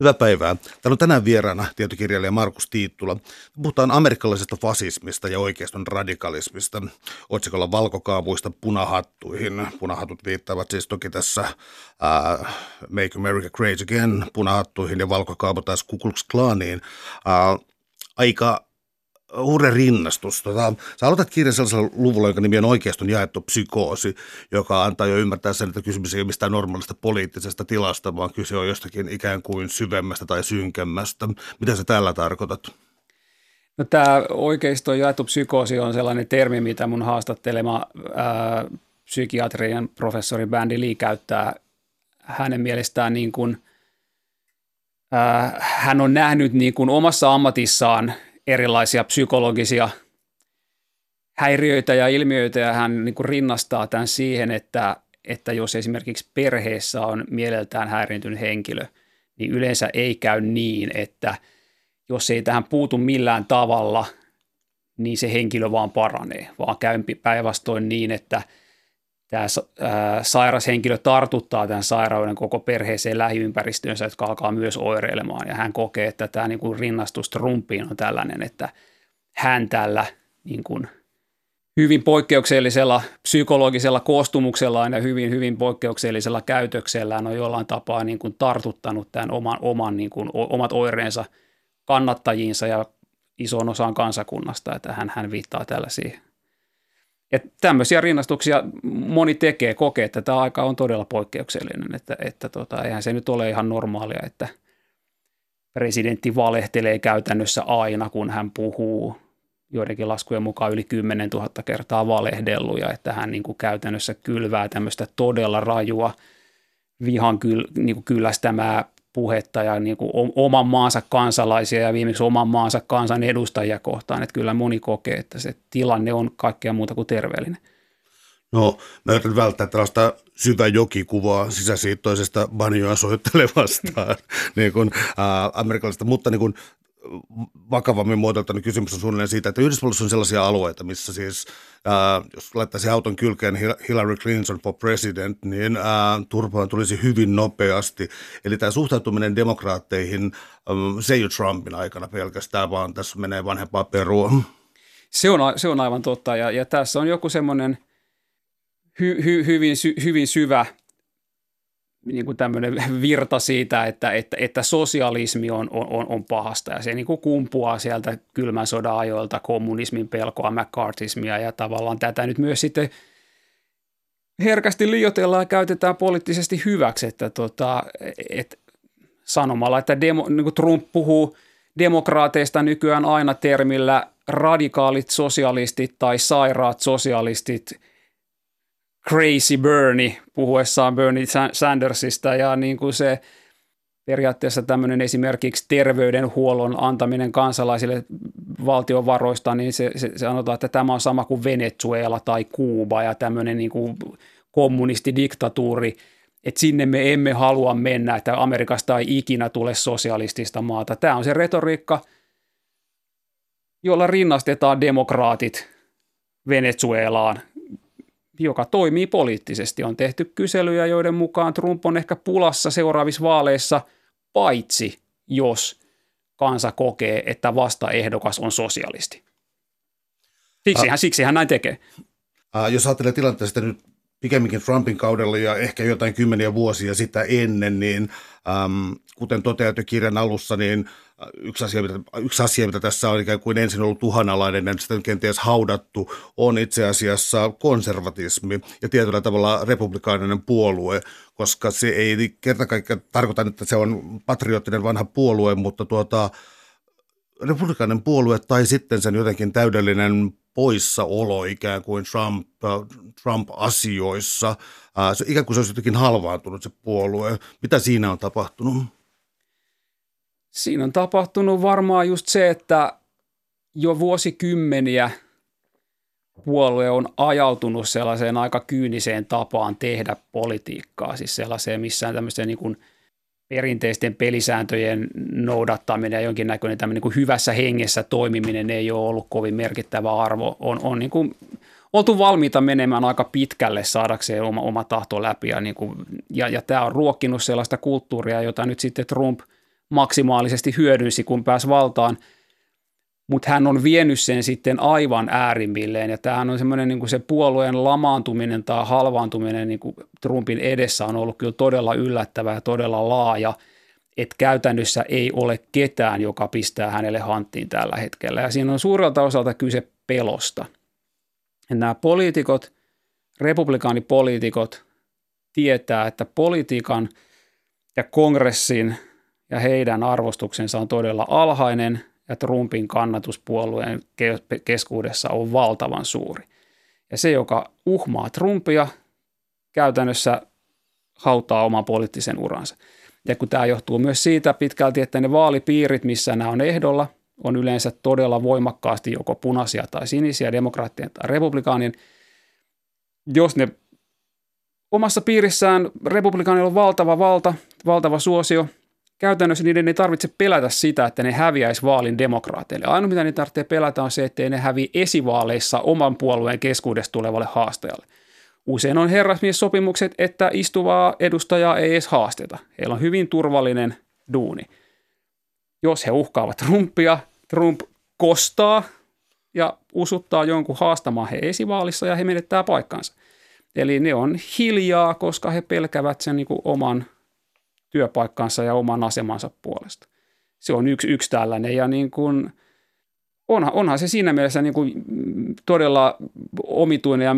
Hyvää päivää. Täällä on tänään vieraana tietokirjailija Markus Tiittula. Puhutaan amerikkalaisesta fasismista ja oikeiston radikalismista. Otsikolla valkokaavuista punahattuihin. Punahatut viittaavat siis toki tässä uh, Make America Great Again punahattuihin ja valkokaavu taas Ku Klux Klaniin. Uh, aika hurja rinnastus. Tota, sä aloitat kirjan sellaisella luvulla, jonka nimi on oikeastaan jaettu psykoosi, joka antaa jo ymmärtää sen, että kysymys ei ole mistään normaalista poliittisesta tilasta, vaan kyse on jostakin ikään kuin syvemmästä tai synkemmästä. Mitä sä tällä tarkoitat? No, tämä oikeisto jaettu psykoosi on sellainen termi, mitä mun haastattelema ää, psykiatrian professori Bandy Lee käyttää hänen mielestään niin kuin, ää, hän on nähnyt niin kuin omassa ammatissaan erilaisia psykologisia häiriöitä ja ilmiöitä ja hän niin kuin rinnastaa tämän siihen, että, että jos esimerkiksi perheessä on mieleltään häiriintynyt henkilö, niin yleensä ei käy niin, että jos ei tähän puutu millään tavalla, niin se henkilö vaan paranee, vaan käy päinvastoin niin, että tämä sairas henkilö tartuttaa tämän sairauden koko perheeseen lähiympäristöönsä, jotka alkaa myös oireilemaan. Ja hän kokee, että tämä niin kuin rinnastus Trumpiin on tällainen, että hän tällä niin kuin hyvin poikkeuksellisella psykologisella koostumuksella ja hyvin, hyvin poikkeuksellisella käytöksellään on jollain tapaa niin kuin tartuttanut tämän oman, oman niin kuin, omat oireensa kannattajiinsa ja isoon osaan kansakunnasta, että hän, hän viittaa tällä siihen. Että tämmöisiä rinnastuksia moni tekee, kokee, että tämä aika on todella poikkeuksellinen, että, että tota, eihän se nyt ole ihan normaalia, että presidentti valehtelee käytännössä aina, kun hän puhuu joidenkin laskujen mukaan yli 10 000 kertaa valehdellut ja että hän niin kuin käytännössä kylvää tämmöistä todella rajua vihan kyl, niin kuin kyllästämää puhetta ja niin kuin oman maansa kansalaisia ja viimeksi oman maansa kansan edustajia kohtaan. Että kyllä moni kokee, että se tilanne on kaikkea muuta kuin terveellinen. No, mä yritän välttää tällaista syvä jokikuvaa sisäsiittoisesta banjoa soittelevasta niin kuin, äh, amerikkalaisesta, mutta niin kuin, vakavammin muotoiltuna kysymys on suunnilleen siitä, että Yhdysvalloissa on sellaisia alueita, missä siis, ää, jos laittaisi auton kylkeen Hillary Clinton for president, niin ää, turpaan tulisi hyvin nopeasti. Eli tämä suhtautuminen demokraatteihin, ää, se ei ole Trumpin aikana pelkästään, vaan tässä menee vanhempaa perua. Se on, se on aivan totta, ja, ja tässä on joku semmoinen hy, hy, hyvin, sy, hyvin syvä – niin kuin tämmöinen virta siitä, että, että, että sosialismi on, on, on pahasta. Ja se niin kuin kumpuaa sieltä kylmän sodan ajoilta kommunismin pelkoa, McCarthyismia ja tavallaan tätä nyt myös sitten herkästi liioitellaan ja käytetään poliittisesti hyväksi, että tota, et, sanomalla, että demo, niin kuin Trump puhuu demokraateista nykyään aina termillä radikaalit sosialistit tai sairaat sosialistit – Crazy Bernie puhuessaan Bernie Sandersista ja niin kuin se periaatteessa tämmöinen esimerkiksi terveydenhuollon antaminen kansalaisille valtion varoista, niin se, se, se sanotaan, että tämä on sama kuin Venezuela tai Kuuba ja tämmöinen niin kuin kommunistidiktatuuri, että sinne me emme halua mennä, että Amerikasta ei ikinä tule sosialistista maata. Tämä on se retoriikka, jolla rinnastetaan demokraatit Venezuelaan joka toimii poliittisesti. On tehty kyselyjä, joiden mukaan Trump on ehkä pulassa seuraavissa vaaleissa, paitsi jos kansa kokee, että vastaehdokas on sosialisti. Siksi, hän, siksi hän näin tekee. Äh, jos ajattelee tilanteesta nyt pikemminkin Trumpin kaudella ja ehkä jotain kymmeniä vuosia sitä ennen, niin ähm, kuten toteat jo kirjan alussa, niin yksi asia, mitä, yksi asia, mitä tässä on ikään kuin ensin ollut uhanalainen ja sitten kenties haudattu, on itse asiassa konservatismi ja tietyllä tavalla republikaaninen puolue, koska se ei kerta kaikkiaan tarkoita, että se on patriottinen vanha puolue, mutta tuota, republikaaninen puolue tai sitten sen jotenkin täydellinen poissaolo ikään kuin Trump, Trump-asioissa. Se, ikään kuin se olisi jotenkin halvaantunut se puolue. Mitä siinä on tapahtunut? Siinä on tapahtunut varmaan just se, että jo vuosikymmeniä puolue on ajautunut sellaiseen aika kyyniseen tapaan tehdä politiikkaa, siis sellaiseen missään tämmöiseen niin kuin perinteisten pelisääntöjen noudattaminen ja jonkinnäköinen tämmöinen niin kuin hyvässä hengessä toimiminen ei ole ollut kovin merkittävä arvo. On, on niin kuin oltu valmiita menemään aika pitkälle saadakseen oma, oma tahto läpi ja, niin kuin, ja, ja tämä on ruokkinut sellaista kulttuuria, jota nyt sitten Trump – maksimaalisesti hyödynsi, kun pääsi valtaan. Mutta hän on vienyt sen sitten aivan äärimmilleen, ja tämähän on semmoinen niin se puolueen lamaantuminen tai halvaantuminen niin kuin Trumpin edessä on ollut kyllä todella yllättävä ja todella laaja, että käytännössä ei ole ketään, joka pistää hänelle hanttiin tällä hetkellä. Ja siinä on suurelta osalta kyse pelosta. Ja nämä poliitikot, republikaanipoliitikot, tietää, että politiikan ja kongressin ja heidän arvostuksensa on todella alhainen ja Trumpin kannatuspuolueen keskuudessa on valtavan suuri. Ja se, joka uhmaa Trumpia, käytännössä hautaa oman poliittisen uransa. Ja kun tämä johtuu myös siitä pitkälti, että ne vaalipiirit, missä nämä on ehdolla, on yleensä todella voimakkaasti joko punaisia tai sinisiä, demokraattien tai republikaanien. Jos ne omassa piirissään republikaanilla on valtava valta, valtava suosio, käytännössä niiden ei tarvitse pelätä sitä, että ne häviäisi vaalin demokraateille. Ainoa mitä ne tarvitsee pelätä on se, että ne häviä esivaaleissa oman puolueen keskuudesta tulevalle haastajalle. Usein on herrasmies-sopimukset, että istuvaa edustajaa ei edes haasteta. Heillä on hyvin turvallinen duuni. Jos he uhkaavat Trumpia, Trump kostaa ja usuttaa jonkun haastamaan he esivaalissa ja he menettää paikkansa. Eli ne on hiljaa, koska he pelkävät sen niin oman työpaikkansa ja oman asemansa puolesta. Se on yksi, yksi tällainen ja niin kuin, onhan, onhan se siinä mielessä niin kuin todella omituinen ja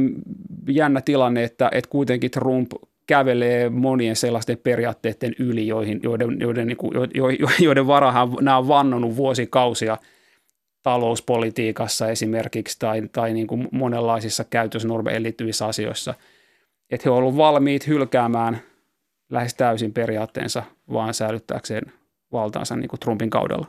jännä tilanne, että, että kuitenkin Trump kävelee monien sellaisten periaatteiden yli, joihin, joiden, joiden, niin kuin, jo, jo, joiden varahan nämä on vannonut vuosikausia talouspolitiikassa esimerkiksi tai, tai niin kuin monenlaisissa käytösnormeihin liittyvissä asioissa. Että he ovat olleet valmiit hylkäämään lähes täysin periaatteensa vaan säilyttääkseen valtaansa niin kuin Trumpin kaudella.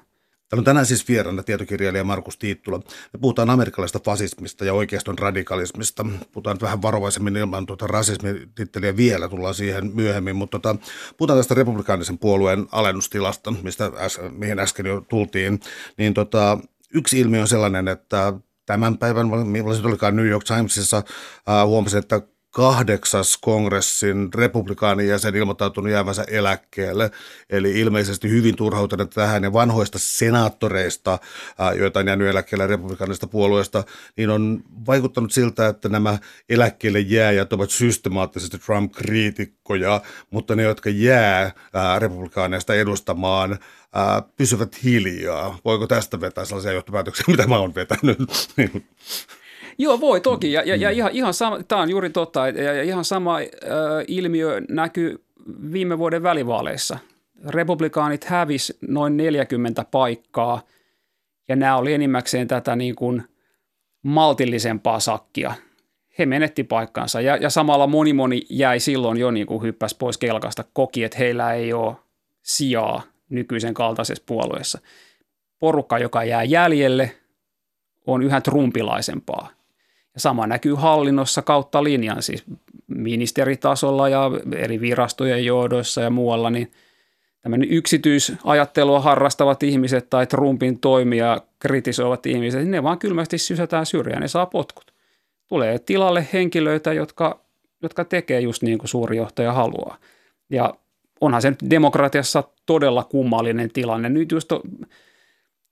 Täällä on tänään siis vieraana tietokirjailija Markus Tiittula. Me puhutaan amerikkalaisesta fasismista ja oikeiston radikalismista. Puhutaan nyt vähän varovaisemmin ilman tuota rasismititteliä vielä, tullaan siihen myöhemmin, mutta tota, puhutaan tästä republikaanisen puolueen alennustilasta, mistä äs, mihin äsken jo tultiin. Niin tota, yksi ilmiö on sellainen, että tämän päivän, millaisen olikaan New York Timesissa, äh, huomasin, että kahdeksas kongressin republikaanin jäsen ilmoittautunut jäävänsä eläkkeelle. Eli ilmeisesti hyvin turhautuneet tähän ja vanhoista senaattoreista, joita on jäänyt eläkkeelle republikaanista puolueesta, niin on vaikuttanut siltä, että nämä eläkkeelle jääjät ovat systemaattisesti Trump-kriitikkoja, mutta ne, jotka jää republikaaneista edustamaan, pysyvät hiljaa. Voiko tästä vetää sellaisia johtopäätöksiä, mitä mä oon vetänyt? Joo, voi toki. Ja, ja, ja ihan, ihan sama, tämä on juuri totta, ja, ja ihan sama äh, ilmiö näkyy viime vuoden välivaaleissa. Republikaanit hävis noin 40 paikkaa, ja nämä oli enimmäkseen tätä niin kuin maltillisempaa sakkia. He menetti paikkansa, ja, ja samalla moni moni jäi silloin jo niin kuin hyppäs pois kelkasta, koki, että heillä ei ole sijaa nykyisen kaltaisessa puolueessa. Porukka, joka jää jäljelle, on yhä trumpilaisempaa. Ja sama näkyy hallinnossa kautta linjan, siis ministeritasolla ja eri virastojen johdoissa ja muualla, niin tämmöinen yksityisajattelua harrastavat ihmiset tai Trumpin toimia kritisoivat ihmiset, niin ne vaan kylmästi sysätään syrjään, ne saa potkut. Tulee tilalle henkilöitä, jotka, jotka tekee just niin kuin suuri johtaja haluaa. Ja onhan se nyt demokratiassa todella kummallinen tilanne. Nyt just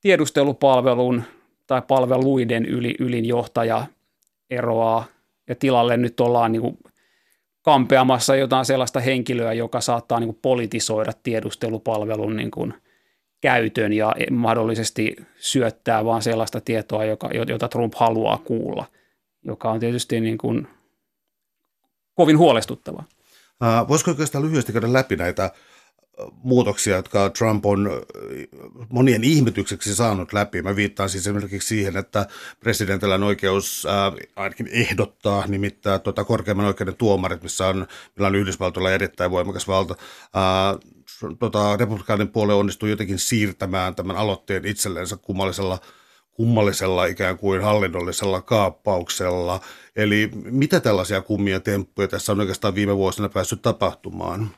tiedustelupalvelun tai palveluiden yli, ylinjohtaja eroaa ja tilalle nyt ollaan niin kuin kampeamassa jotain sellaista henkilöä, joka saattaa niin kuin politisoida tiedustelupalvelun niin kuin käytön ja mahdollisesti syöttää vaan sellaista tietoa, joka, jota Trump haluaa kuulla, joka on tietysti niin kuin kovin huolestuttavaa. Voisiko oikeastaan lyhyesti käydä läpi näitä muutoksia, jotka Trump on monien ihmetykseksi saanut läpi. Mä viittaan siis esimerkiksi siihen, että presidentillä on oikeus äh, ainakin ehdottaa nimittää tuota korkeimman oikeuden tuomarit, missä on, millä on Yhdysvaltoilla erittäin voimakas valta. Äh, tota, republikaanin puolue onnistui jotenkin siirtämään tämän aloitteen itsellensä kummallisella kummallisella ikään kuin hallinnollisella kaappauksella. Eli mitä tällaisia kummia temppuja tässä on oikeastaan viime vuosina päässyt tapahtumaan?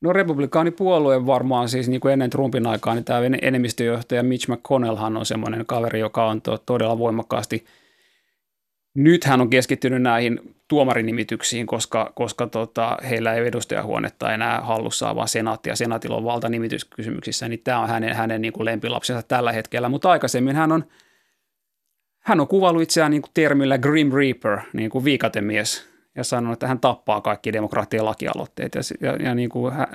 No republikaanipuolue varmaan siis niin kuin ennen Trumpin aikaa, niin tämä enemmistöjohtaja Mitch McConnellhan on semmoinen kaveri, joka on to, todella voimakkaasti Nyt hän on keskittynyt näihin tuomarinimityksiin, koska, koska tota, heillä ei edustajahuonetta enää hallussaan, vaan senaatti ja senaatilla on valta nimityskysymyksissä, niin tämä on hänen, hänen niin kuin lempilapsensa tällä hetkellä. Mutta aikaisemmin hän on, hän on kuvaillut itseään niin kuin termillä Grim Reaper, niin kuin viikatemies, ja sanonut, että hän tappaa kaikki demokraattien lakialoitteet. Ja, ja, ja niin kuin hän,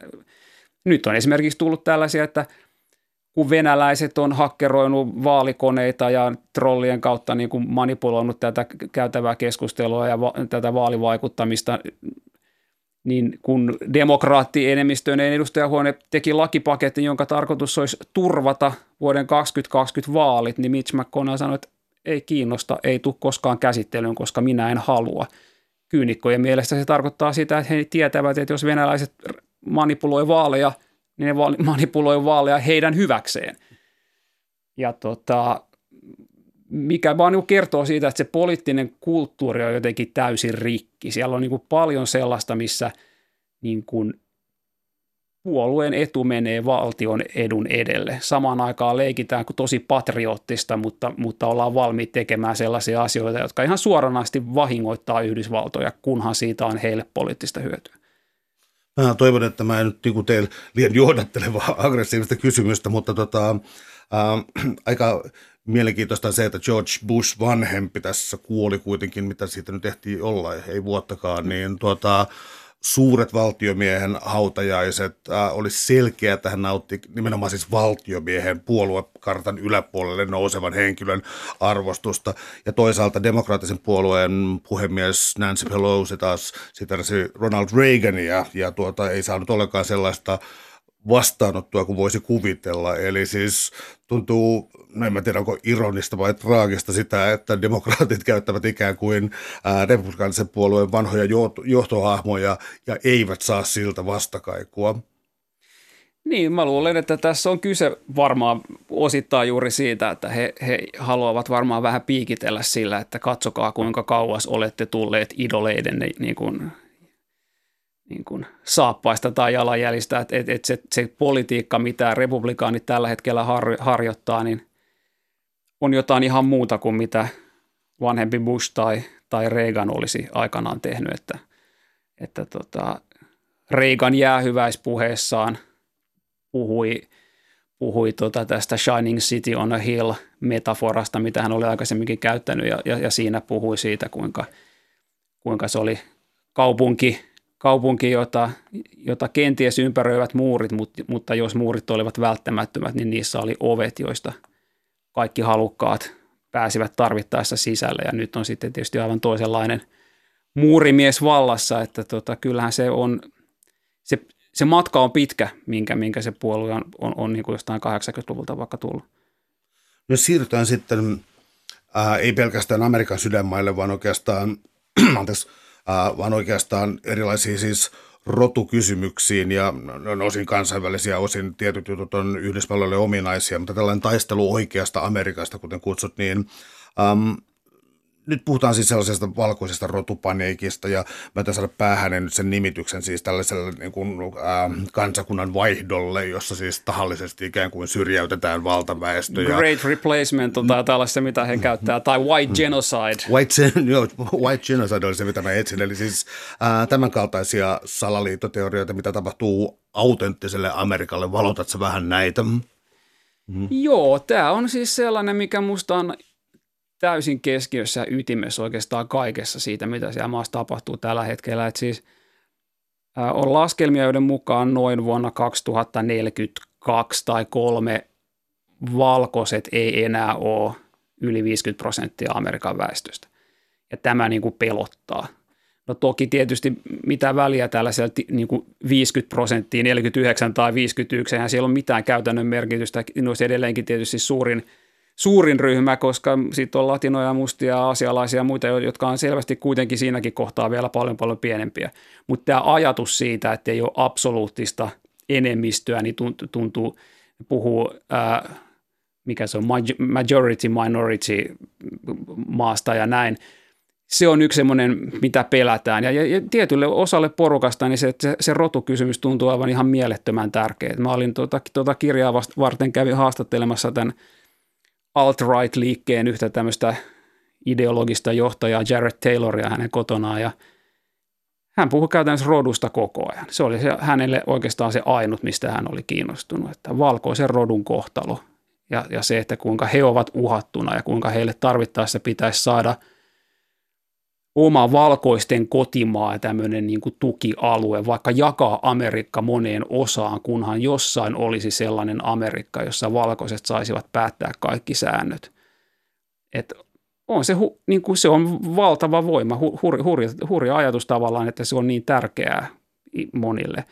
nyt on esimerkiksi tullut tällaisia, että – kun venäläiset on hakkeroinut vaalikoneita ja trollien kautta niin kuin manipuloinut tätä käytävää keskustelua ja va- tätä vaalivaikuttamista, niin kun demokraattienemmistöinen edustajahuone teki lakipaketin, jonka tarkoitus olisi turvata vuoden 2020 vaalit, niin Mitch McConnell sanoi, että ei kiinnosta, ei tule koskaan käsittelyyn, koska minä en halua. Kyynikkojen mielestä se tarkoittaa sitä, että he tietävät, että jos venäläiset manipuloi vaaleja – niin ne manipuloi vaaleja heidän hyväkseen. Ja tota, mikä vaan niin kertoo siitä, että se poliittinen kulttuuri on jotenkin täysin rikki. Siellä on niin paljon sellaista, missä niin kuin puolueen etu menee valtion edun edelle. Samaan aikaan leikitään kuin tosi patriottista, mutta, mutta ollaan valmiit tekemään sellaisia asioita, jotka ihan suoranaisesti vahingoittaa Yhdysvaltoja, kunhan siitä on heille poliittista hyötyä. Mä toivon, että mä en nyt niin teille liian johdattelevaa aggressiivista kysymystä, mutta tota, äh, aika mielenkiintoista on se, että George Bush vanhempi tässä kuoli kuitenkin, mitä siitä nyt tehtiin olla, ei vuottakaan, niin tuota, suuret valtiomiehen hautajaiset äh, oli selkeä, että hän nautti nimenomaan siis valtiomiehen puoluekartan yläpuolelle nousevan henkilön arvostusta. Ja toisaalta demokraattisen puolueen puhemies Nancy Pelosi taas siterasi Ronald Reagania ja tuota, ei saanut ollenkaan sellaista vastaanottoa kuin voisi kuvitella. Eli siis tuntuu, no en mä tiedä onko ironista vai traagista sitä, että demokraatit käyttävät ikään kuin republikaanisen puolueen vanhoja johtohahmoja ja eivät saa siltä vastakaikua. Niin, mä luulen, että tässä on kyse varmaan osittain juuri siitä, että he, he haluavat varmaan vähän piikitellä sillä, että katsokaa kuinka kauas olette tulleet idoleiden niin kuin niin kuin saappaista tai jalanjäljistä, että et, et se, se politiikka, mitä republikaanit tällä hetkellä har, harjoittaa, niin on jotain ihan muuta kuin mitä vanhempi Bush tai, tai Reagan olisi aikanaan tehnyt, että, että tota, Reagan jäähyväispuheessaan puhui, puhui tota tästä Shining City on a Hill metaforasta, mitä hän oli aikaisemminkin käyttänyt ja, ja, ja siinä puhui siitä, kuinka, kuinka se oli kaupunki – kaupunki, jota, jota kenties ympäröivät muurit, mutta, mutta jos muurit olivat välttämättömät, niin niissä oli ovet, joista kaikki halukkaat pääsivät tarvittaessa sisälle. Ja nyt on sitten tietysti aivan toisenlainen muurimies vallassa, että tota, kyllähän se on, se, se matka on pitkä, minkä, minkä se puolue on, on, on niin kuin jostain 80-luvulta vaikka tullut. No siirrytään sitten, ää, ei pelkästään Amerikan sydänmaille, vaan oikeastaan, anteeksi, äh, vaan oikeastaan erilaisia siis rotukysymyksiin ja on osin kansainvälisiä, osin tietyt jutut on Yhdysvalloille ominaisia, mutta tällainen taistelu oikeasta Amerikasta, kuten kutsut, niin nyt puhutaan siis sellaisesta valkoisesta rotupaneikista ja mä tämän saada päähän nyt sen nimityksen siis tällaiselle niin kuin, ää, kansakunnan vaihdolle, jossa siis tahallisesti ikään kuin syrjäytetään valtaväestö. Ja, Great replacement on tällaista, mitä he käyttää, tai white genocide. White, joo, white genocide oli se, mitä mä etsin, eli siis ää, tämänkaltaisia salaliittoteorioita, mitä tapahtuu autenttiselle Amerikalle. Valotatko vähän näitä? Mm. Joo, tämä on siis sellainen, mikä musta on täysin keskiössä ytimessä oikeastaan kaikessa siitä, mitä siellä maassa tapahtuu tällä hetkellä. Et siis on laskelmia, joiden mukaan noin vuonna 2042 tai kolme valkoiset ei enää ole yli 50 prosenttia Amerikan väestöstä. Ja tämä niin kuin pelottaa. No toki tietysti mitä väliä tällaisella niin kuin 50 prosenttia, 49 tai 51, eihän siellä ole mitään käytännön merkitystä. No olisi edelleenkin tietysti suurin – suurin ryhmä, koska sitten on latinoja, mustia, asialaisia ja muita, jotka on selvästi kuitenkin siinäkin kohtaa vielä paljon paljon pienempiä. Mutta tämä ajatus siitä, että ei ole absoluuttista enemmistöä, niin tuntuu, puhuu, ää, mikä se on, majority minority maasta ja näin. Se on yksi semmoinen, mitä pelätään. Ja, ja, ja tietylle osalle porukasta niin se, se, se rotukysymys tuntuu aivan ihan mielettömän tärkeä. Mä olin tuota, tuota kirjaa varten kävin haastattelemassa tämän – alt-right-liikkeen yhtä tämmöistä ideologista johtajaa Jared Tayloria hänen kotonaan ja hän puhui käytännössä rodusta koko ajan. Se oli se, hänelle oikeastaan se ainut, mistä hän oli kiinnostunut, että valkoisen rodun kohtalo ja, ja se, että kuinka he ovat uhattuna ja kuinka heille tarvittaessa pitäisi saada oma valkoisten kotimaa tämmöinen niin kuin tukialue, vaikka jakaa Amerikka moneen osaan, kunhan jossain olisi sellainen Amerikka, jossa valkoiset saisivat päättää kaikki säännöt. Et on se, hu, niin kuin se on valtava voima, hurja, hurja, hurja ajatus tavallaan, että se on niin tärkeää monille.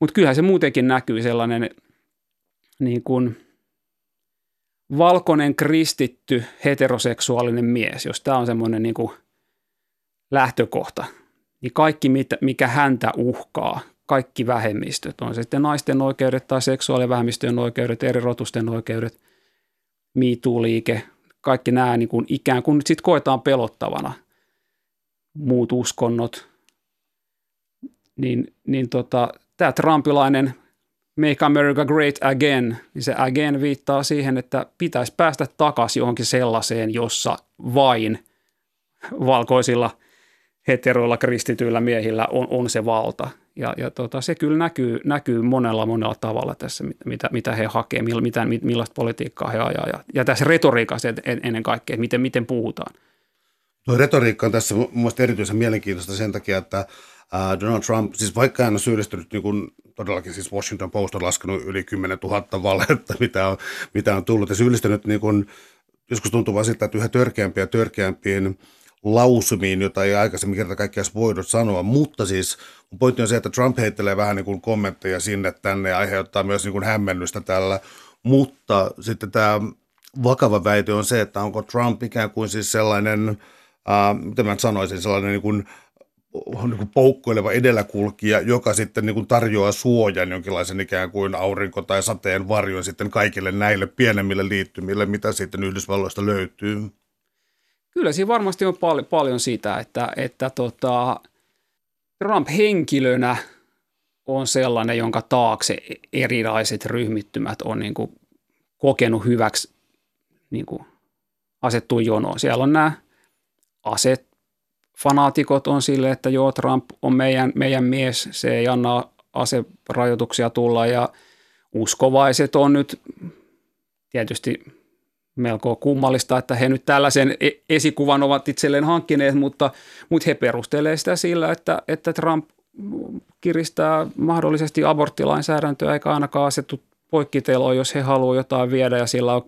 Mutta kyllähän se muutenkin näkyy sellainen niin kuin valkoinen kristitty heteroseksuaalinen mies, jos tämä on semmoinen niin lähtökohta, niin kaikki mikä häntä uhkaa, kaikki vähemmistöt, on se sitten naisten oikeudet tai seksuaalivähemmistöjen oikeudet, eri rotusten oikeudet, MeToo-liike, kaikki nämä niin kuin ikään kuin sitten koetaan pelottavana, muut uskonnot, niin, niin tota, tämä trumpilainen Make America Great Again, niin se again viittaa siihen, että pitäisi päästä takaisin johonkin sellaiseen, jossa vain valkoisilla heteroilla kristityillä miehillä on, on se valta. Ja, ja tota, se kyllä näkyy, näkyy monella monella tavalla tässä, mitä, mitä he hakee, mitä, millaista politiikkaa he ajaa. Ja, ja tässä retoriikassa ennen kaikkea, miten, miten puhutaan. Tuo retoriikka on tässä mun erityisen mielenkiintoista sen takia, että Donald Trump, siis vaikka hän on syyllistynyt niin kuin, todellakin siis Washington Post on laskenut yli 10 000 valetta, mitä on, mitä on tullut, ja syyllistynyt niin kuin, joskus tuntuu vaan siltä, että yhä törkeämpiä ja törkeämpiin lausumiin, jota ei aikaisemmin kerta kaikkiaan voinut sanoa, mutta siis pointti on se, että Trump heittelee vähän niin kuin kommentteja sinne tänne ja aiheuttaa myös niin kuin hämmennystä tällä, mutta sitten tämä vakava väite on se, että onko Trump ikään kuin siis sellainen, äh, miten mä sanoisin, sellainen niin kuin, niin kuin poukkoileva edelläkulkija, joka sitten niin kuin tarjoaa suojan jonkinlaisen ikään kuin aurinko- tai sateen varjon sitten kaikille näille pienemmille liittymille, mitä sitten Yhdysvalloista löytyy. Kyllä siinä varmasti on pal- paljon sitä, että, että tota, Trump henkilönä on sellainen, jonka taakse erilaiset ryhmittymät on niin kuin kokenut hyväksi niin kuin asettua jonoon. Siellä on nämä aset, fanaatikot on sille, että joo, Trump on meidän, meidän mies, se ei anna aserajoituksia tulla ja uskovaiset on nyt tietysti melko kummallista, että he nyt tällaisen e-, esikuvan ovat itselleen hankkineet, mutta, mutta he perustelevat sitä sillä, että, että Trump kiristää mahdollisesti aborttilainsäädäntöä eikä ainakaan asettu poikkiteloa, jos he haluavat jotain viedä ja sillä on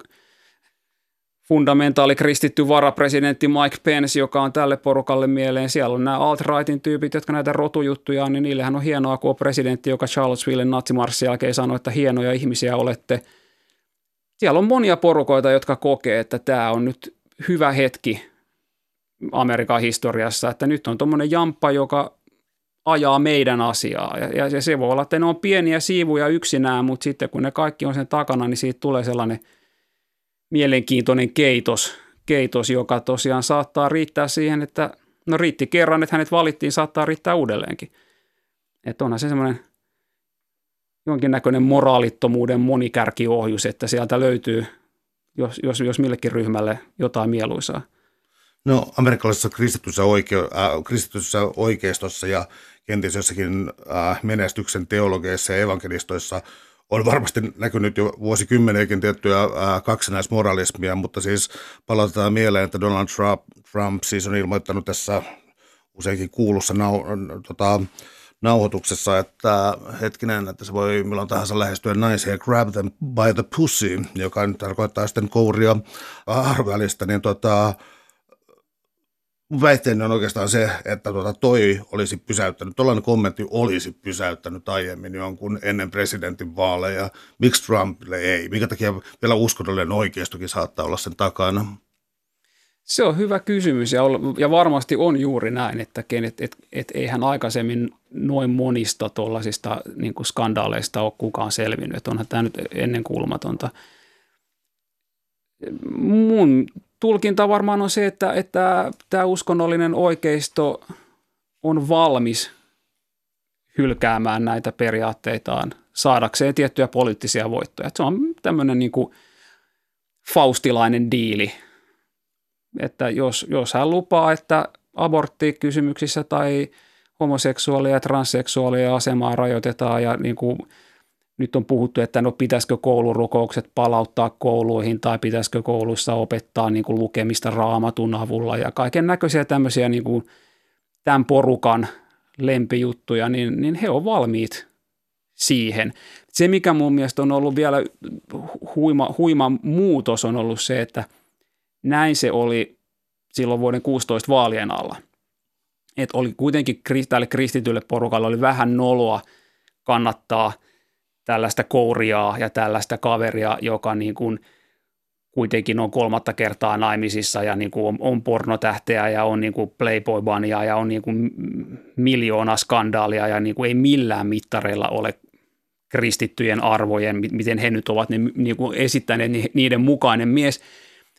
fundamentaali kristitty varapresidentti Mike Pence, joka on tälle porukalle mieleen. Siellä on nämä alt-rightin tyypit, jotka näitä rotujuttuja, niin niillehän on hienoa, kun on presidentti, joka Charlottesville natsimarssin jälkeen sanoi, että hienoja ihmisiä olette – siellä on monia porukoita, jotka kokee, että tämä on nyt hyvä hetki Amerikan historiassa, että nyt on tuommoinen jamppa, joka ajaa meidän asiaa. Ja, ja se voi olla, että ne on pieniä siivuja yksinään, mutta sitten kun ne kaikki on sen takana, niin siitä tulee sellainen mielenkiintoinen keitos, keitos joka tosiaan saattaa riittää siihen, että no riitti kerran, että hänet valittiin, saattaa riittää uudelleenkin. Että onhan se semmoinen – jonkinnäköinen moraalittomuuden monikärkiohjus, että sieltä löytyy, jos, jos, jos millekin ryhmälle jotain mieluisaa. No amerikkalaisessa kristityssä, oike, äh, kristityssä oikeistossa ja kenties jossakin äh, menestyksen teologeissa ja evankelistoissa on varmasti näkynyt jo vuosikymmeniäkin tiettyä äh, kaksinaismoralismia, mutta siis palautetaan mieleen, että Donald Trump, Trump siis on ilmoittanut tässä useinkin kuulussa nau, tota, nauhoituksessa, että hetkinen, että se voi milloin tahansa lähestyä naisia grab them by the pussy, joka nyt tarkoittaa sitten kouria arvälistä, niin tota, väitteeni on oikeastaan se, että tuota, toi olisi pysäyttänyt, tuollainen kommentti olisi pysäyttänyt aiemmin jonkun ennen presidentin vaaleja. Miksi Trumpille ei? Minkä takia vielä uskonnollinen oikeistokin saattaa olla sen takana? Se on hyvä kysymys ja, ja varmasti on juuri näin, että et, et, et eihän aikaisemmin noin monista tuollaisista niin skandaaleista ole kukaan selvinnyt, että onhan tämä nyt ennenkuulumatonta. Mun tulkinta varmaan on se, että, että tämä uskonnollinen oikeisto on valmis hylkäämään näitä periaatteitaan saadakseen tiettyjä poliittisia voittoja. Että se on tämmöinen niin faustilainen diili – että jos, jos hän lupaa, että aborttikysymyksissä tai homoseksuaalia ja transseksuaalia asemaa rajoitetaan ja niin kuin nyt on puhuttu, että no pitäisikö koulurukoukset palauttaa kouluihin tai pitäisikö kouluissa opettaa niin kuin lukemista raamatun avulla ja kaiken näköisiä tämmöisiä niin kuin tämän porukan lempijuttuja, niin, niin he on valmiit siihen. Se, mikä mun mielestä on ollut vielä huima, huima muutos, on ollut se, että näin se oli silloin vuoden 16 vaalien alla. Että oli kuitenkin tälle kristitylle porukalle oli vähän noloa kannattaa tällaista kouriaa ja tällaista kaveria, joka niin kuin kuitenkin on kolmatta kertaa naimisissa ja niin kuin on, on pornotähteä ja on niin kuin playboy ja on niin kuin miljoona skandaalia ja niin kuin ei millään mittareilla ole kristittyjen arvojen, miten he nyt ovat ne, niin kuin esittäneet niiden mukainen mies.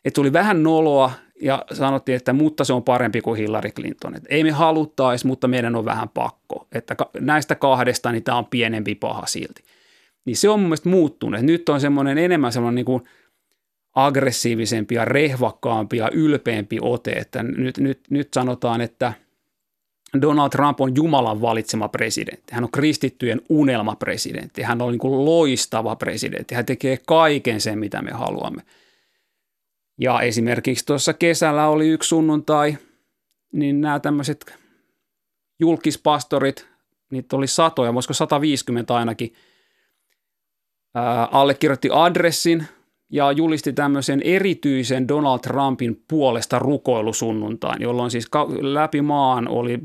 Että tuli vähän noloa ja sanottiin, että mutta se on parempi kuin Hillary Clinton. Että ei me haluttaisi, mutta meidän on vähän pakko. Että näistä kahdesta niin tämä on pienempi paha silti. Niin se on mun mielestä muuttunut. Nyt on semmoinen enemmän semmoinen niin kuin aggressiivisempi ja rehvakkaampi ja ylpeämpi ote. Että nyt, nyt, nyt sanotaan, että – Donald Trump on Jumalan valitsema presidentti. Hän on kristittyjen unelmapresidentti. Hän on niin kuin loistava presidentti. Hän tekee kaiken sen, mitä me haluamme. Ja esimerkiksi tuossa kesällä oli yksi sunnuntai, niin nämä tämmöiset julkispastorit, niitä oli satoja, voisiko 150 ainakin, ää, allekirjoitti adressin ja julisti tämmöisen erityisen Donald Trumpin puolesta rukoilusunnuntain, jolloin siis läpi maan oli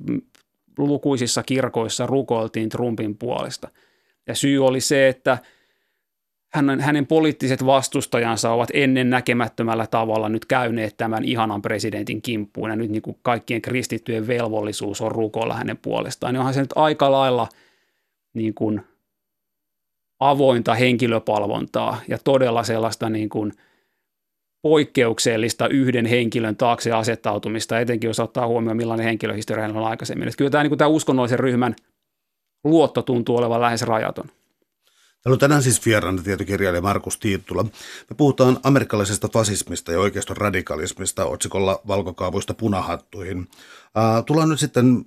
lukuisissa kirkoissa rukoiltiin Trumpin puolesta. Ja syy oli se, että – hänen, hänen poliittiset vastustajansa ovat ennen näkemättömällä tavalla nyt käyneet tämän ihanan presidentin kimppuun ja nyt niin kuin kaikkien kristittyjen velvollisuus on rukoilla hänen puolestaan. Niin onhan se nyt aika lailla niin kuin avointa henkilöpalvontaa ja todella sellaista niin kuin poikkeuksellista yhden henkilön taakse asettautumista, etenkin jos ottaa huomioon millainen henkilöhistoria on aikaisemmin. Että kyllä tämä, niin kuin tämä uskonnollisen ryhmän luotto tuntuu olevan lähes rajaton. Täällä on tänään siis vieraana tietokirjailija Markus Tiittula. Me puhutaan amerikkalaisesta fasismista ja oikeiston radikalismista otsikolla valkokaavuista punahattuihin. Tullaan nyt sitten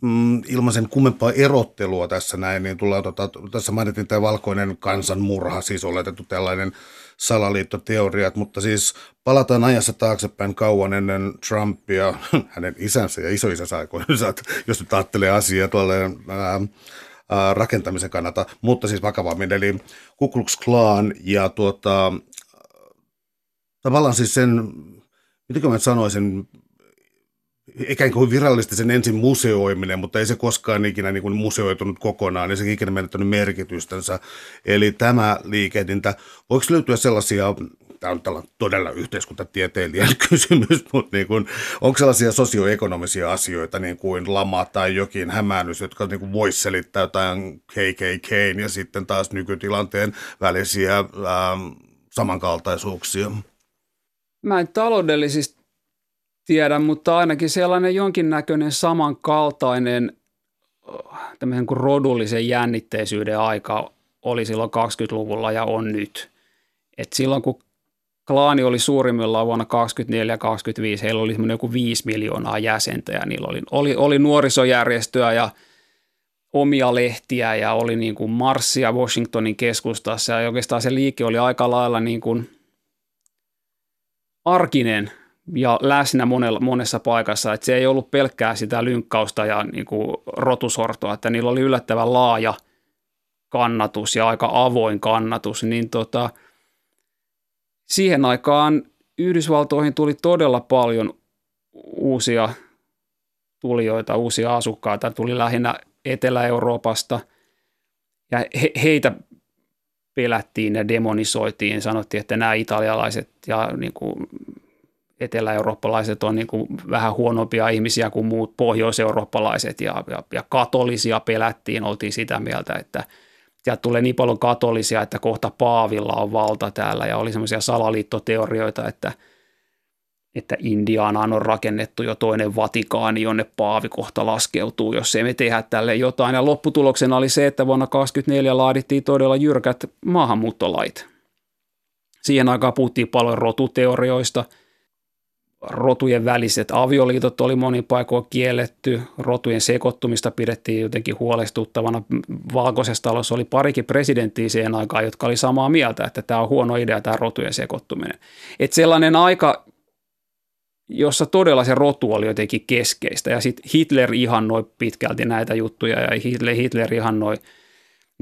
mm, ilman sen kummempaa erottelua tässä näin, niin tullaan, tota, tässä mainitin tämä valkoinen kansanmurha, siis oletettu tällainen salaliittoteoriat, mutta siis palataan ajassa taaksepäin kauan ennen Trumpia, hänen isänsä ja isoisänsä aikoinaan, jos nyt ajattelee asiaa tuolle ää, rakentamisen kannalta, mutta siis vakavammin. Eli Ku Klux Klan ja tuota, tavallaan siis sen, miten mä sanoisin, ikään kuin virallisesti sen ensin museoiminen, mutta ei se koskaan ikinä niin kuin museoitunut kokonaan, ei se ikinä menettänyt merkitystänsä. Eli tämä liikehdintä, voiko löytyä sellaisia tämä on todella yhteiskuntatieteilijän kysymys, mutta niin kuin, onko sellaisia sosioekonomisia asioita, niin kuin lama tai jokin hämäännys, jotka niin voisi selittää jotain KKK ja sitten taas nykytilanteen välisiä ähm, samankaltaisuuksia? Mä en taloudellisista tiedä, mutta ainakin sellainen jonkinnäköinen samankaltainen tämmöisen kuin rodullisen jännitteisyyden aika oli silloin 20-luvulla ja on nyt. Et silloin kun klaani oli suurimmillaan vuonna 2024-2025, heillä oli joku 5 miljoonaa jäsentä ja niillä oli, oli, oli nuorisojärjestöä ja omia lehtiä ja oli niin kuin marssia Washingtonin keskustassa. Ja oikeastaan se liike oli aika lailla niin kuin arkinen ja läsnä monella, monessa paikassa, että se ei ollut pelkkää sitä lynkkausta ja niin kuin rotusortoa, että niillä oli yllättävän laaja kannatus ja aika avoin kannatus, niin tota – siihen aikaan Yhdysvaltoihin tuli todella paljon uusia tulijoita, uusia asukkaita, tuli lähinnä Etelä-Euroopasta. Ja he, heitä pelättiin ja demonisoitiin, sanottiin, että nämä italialaiset ja niin kuin etelä-eurooppalaiset on niin kuin vähän huonompia ihmisiä kuin muut pohjois-eurooppalaiset. Ja, ja, ja katolisia pelättiin, oltiin sitä mieltä, että – sieltä tulee niin paljon katolisia, että kohta Paavilla on valta täällä ja oli semmoisia salaliittoteorioita, että, että Indianaan on rakennettu jo toinen Vatikaani, jonne Paavi kohta laskeutuu, jos ei me tehdä tälle jotain. Ja lopputuloksena oli se, että vuonna 2024 laadittiin todella jyrkät maahanmuuttolait. Siihen aikaan puhuttiin paljon rotuteorioista. Rotujen väliset avioliitot oli monin paikoin kielletty, rotujen sekoittumista pidettiin jotenkin huolestuttavana. Valkoisessa talossa oli parikin presidenttiä siihen aikaan, jotka oli samaa mieltä, että tämä on huono idea tämä rotujen sekoittuminen. Että sellainen aika, jossa todella se rotu oli jotenkin keskeistä ja sitten Hitler ihannoi pitkälti näitä juttuja ja Hitler, Hitler ihannoi –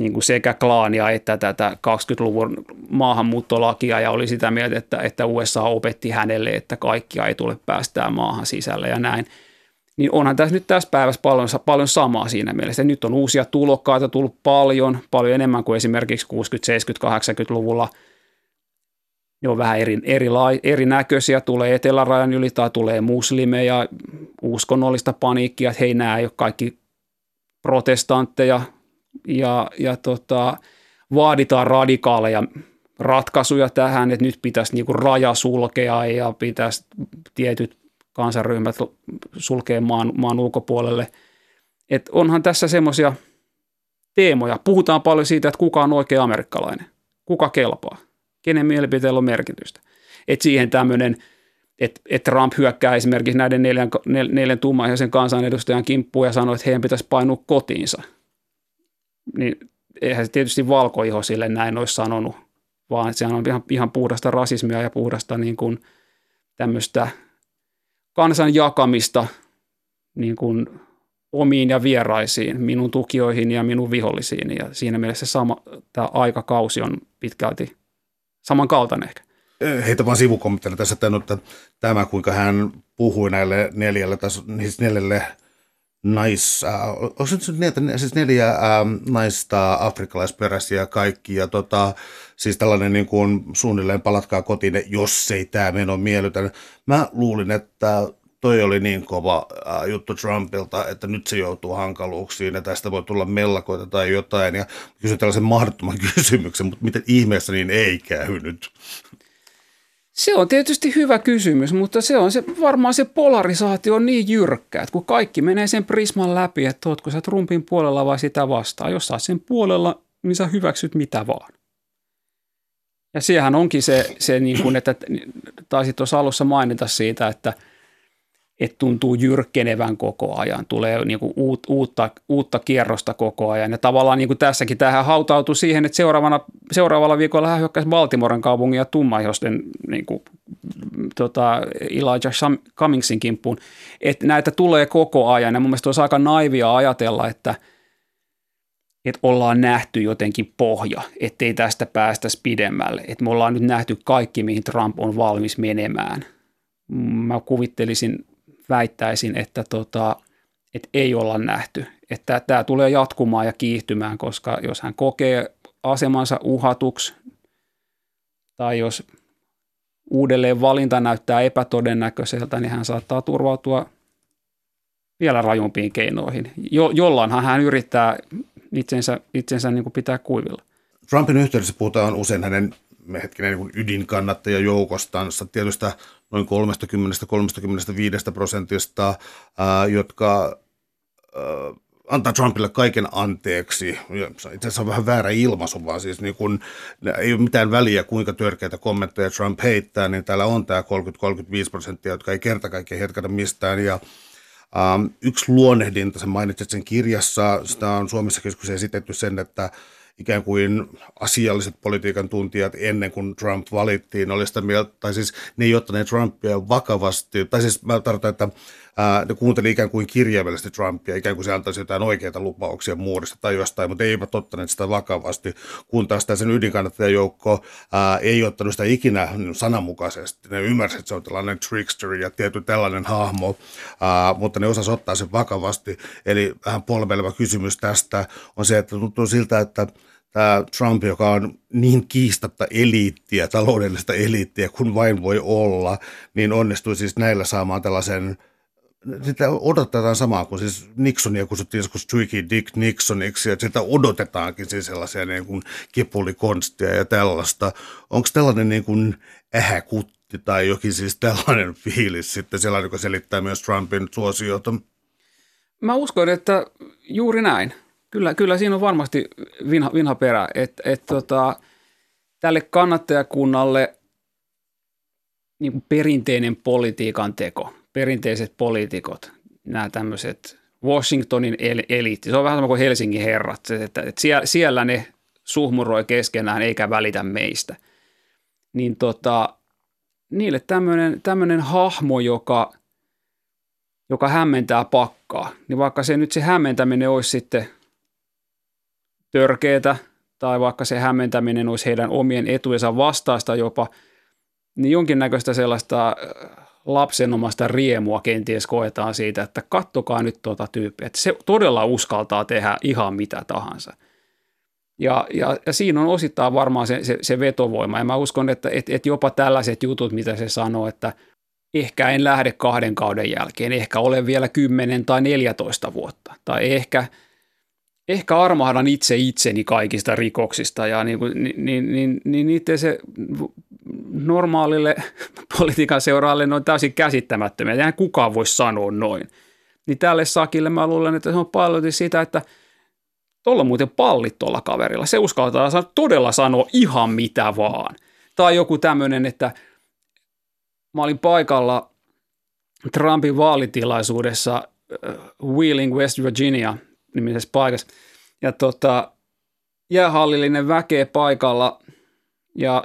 niin kuin sekä klaania että tätä 20-luvun maahanmuuttolakia ja oli sitä mieltä, että, että USA opetti hänelle, että kaikkia ei tule päästää maahan sisälle ja näin. Niin onhan tässä nyt tässä päivässä paljon, paljon samaa siinä mielessä. Nyt on uusia tulokkaita tullut paljon, paljon enemmän kuin esimerkiksi 60-, 70-, 80-luvulla. Ne on vähän eri, eri, erinäköisiä, tulee etelärajan yli tai tulee muslimeja, uskonnollista paniikkia, että hei nämä ei ole kaikki protestantteja, ja, ja tota, vaaditaan radikaaleja ratkaisuja tähän, että nyt pitäisi niin raja sulkea ja pitäisi tietyt kansanryhmät sulkea maan, maan ulkopuolelle. Et onhan tässä semmoisia teemoja. Puhutaan paljon siitä, että kuka on oikea amerikkalainen, kuka kelpaa, kenen mielipiteellä on merkitystä. Et siihen tämmöinen, että et Trump hyökkää esimerkiksi näiden neljän, neljän tummaihaisen kansanedustajan kimppuun ja sanoo, että heidän pitäisi painua kotiinsa – niin eihän se tietysti valkoiho sille näin olisi sanonut, vaan sehän on ihan, ihan puhdasta rasismia ja puhdasta niin kuin tämmöistä kansan jakamista niin kuin omiin ja vieraisiin, minun tukijoihin ja minun vihollisiin. Ja siinä mielessä sama, tämä aikakausi on pitkälti samankaltainen ehkä. Heitä vaan sivukommenttina tässä, että tämä kuinka hän puhui näille neljälle, tai siis neljälle nais, äh, onko se nyt neljä, siis neljä äh, naista afrikkalaisperäisiä kaikki ja tota, siis tällainen niin kuin suunnilleen palatkaa kotiin, jos ei tämä meno miellytä. Mä luulin, että toi oli niin kova äh, juttu Trumpilta, että nyt se joutuu hankaluuksiin ja tästä voi tulla mellakoita tai jotain. Ja kysyn tällaisen mahdottoman kysymyksen, mutta miten ihmeessä niin ei käy nyt? Se on tietysti hyvä kysymys, mutta se on se, varmaan se polarisaatio on niin jyrkkä, että kun kaikki menee sen prisman läpi, että ootko sä Trumpin puolella vai sitä vastaan. Jos sä sen puolella, niin sä hyväksyt mitä vaan. Ja siihen onkin se, se niin kuin, että taisit tuossa alussa mainita siitä, että – että tuntuu jyrkkenevän koko ajan, tulee niin kuin uut, uutta, uutta kierrosta koko ajan. Ja tavallaan niin kuin tässäkin tähän hautautuu siihen, että seuraavana, seuraavalla viikolla hän hyökkäisi Baltimoren kaupungin ja tummaihosten niin kuin, tota, Elijah Cummingsin kimppuun. Että näitä tulee koko ajan ja mun mielestä olisi aika naivia ajatella, että – että ollaan nähty jotenkin pohja, ettei tästä päästä pidemmälle. Että me ollaan nyt nähty kaikki, mihin Trump on valmis menemään. Mä kuvittelisin väittäisin, että, tota, että ei olla nähty. Että tämä tulee jatkumaan ja kiihtymään, koska jos hän kokee asemansa uhatuksi tai jos uudelleen valinta näyttää epätodennäköiseltä, niin hän saattaa turvautua vielä rajumpiin keinoihin. Jo, jollainhan hän yrittää itsensä, itsensä niin kuin pitää kuivilla. Trumpin yhteydessä puhutaan usein hänen hetkinen niin ydinkannattajajoukostaan, tietystä noin 30-35 prosentista, jotka antaa Trumpille kaiken anteeksi. Itse asiassa on vähän väärä ilmaisu, vaan siis niin kun, ei ole mitään väliä, kuinka törkeitä kommentteja Trump heittää, niin täällä on tämä 30-35 prosenttia, jotka ei kerta kaikkiaan hetkata mistään. Ja ähm, yksi luonnehdinta, sen mainitsit sen kirjassa, sitä on Suomessa keskus esitetty sen, että ikään kuin asialliset politiikan tuntijat ennen kuin Trump valittiin, oli sitä mieltä, tai siis ne ei ottaneet Trumpia vakavasti, tai siis mä tarkoitan, että ää, ne kuunteli ikään kuin kirjaimellisesti Trumpia, ikään kuin se antaisi jotain oikeita lupauksia muodosta tai jostain, mutta eivät ottaneet sitä vakavasti, kun taas sen ydinkannattajajoukko ää, ei ottanut sitä ikinä sananmukaisesti. Ne ymmärsivät, että se on tällainen trickster ja tietty tällainen hahmo, ää, mutta ne osas ottaa sen vakavasti. Eli vähän polveleva kysymys tästä on se, että tuntuu siltä, että tämä Trump, joka on niin kiistatta eliittiä, taloudellista eliittiä kuin vain voi olla, niin onnistui siis näillä saamaan tällaisen sitä odotetaan samaa kuin siis Nixonia kutsuttiin joskus Tricky Dick Nixoniksi, että sitä odotetaankin siis sellaisia niin kuin kipulikonstia ja tällaista. Onko tällainen niin kuin ähäkutti tai jokin siis tällainen fiilis sitten sellainen, joka selittää myös Trumpin suosiota? Mä uskon, että juuri näin. Kyllä, kyllä siinä on varmasti vinha, vinha perä, että et, tota, tälle kannattajakunnalle niin kuin perinteinen politiikan teko, perinteiset poliitikot, nämä tämmöiset Washingtonin eliitti, se on vähän sama kuin Helsingin herrat, että, että siellä, siellä ne suhmuroi keskenään eikä välitä meistä. Niin tota, niille tämmöinen, tämmöinen hahmo, joka, joka hämmentää pakkaa, niin vaikka se nyt se hämmentäminen olisi sitten törkeetä, tai vaikka se hämmentäminen olisi heidän omien etujensa vastaista jopa, niin jonkinnäköistä sellaista äh, lapsenomasta riemua kenties koetaan siitä, että kattokaa nyt tuota tyyppiä, että se todella uskaltaa tehdä ihan mitä tahansa. Ja, ja, ja siinä on osittain varmaan se, se, se vetovoima. Ja mä uskon, että et, et jopa tällaiset jutut, mitä se sanoo, että ehkä en lähde kahden kauden jälkeen, ehkä olen vielä 10 tai 14 vuotta. Tai ehkä, ehkä armahdan itse itseni kaikista rikoksista ja niin, niin, niin, niin, niin niiden se normaalille politiikan seuraajalle ne on täysin käsittämättömiä. Eihän kukaan voi sanoa noin. Niin tälle sakille mä luulen, että se on paljon sitä, että tuolla muuten pallit tuolla kaverilla. Se uskaltaa todella sanoa ihan mitä vaan. Tai joku tämmöinen, että mä olin paikalla Trumpin vaalitilaisuudessa uh, Wheeling, West Virginia nimisessä paikassa. Ja tota, jäähallillinen väkeä paikalla ja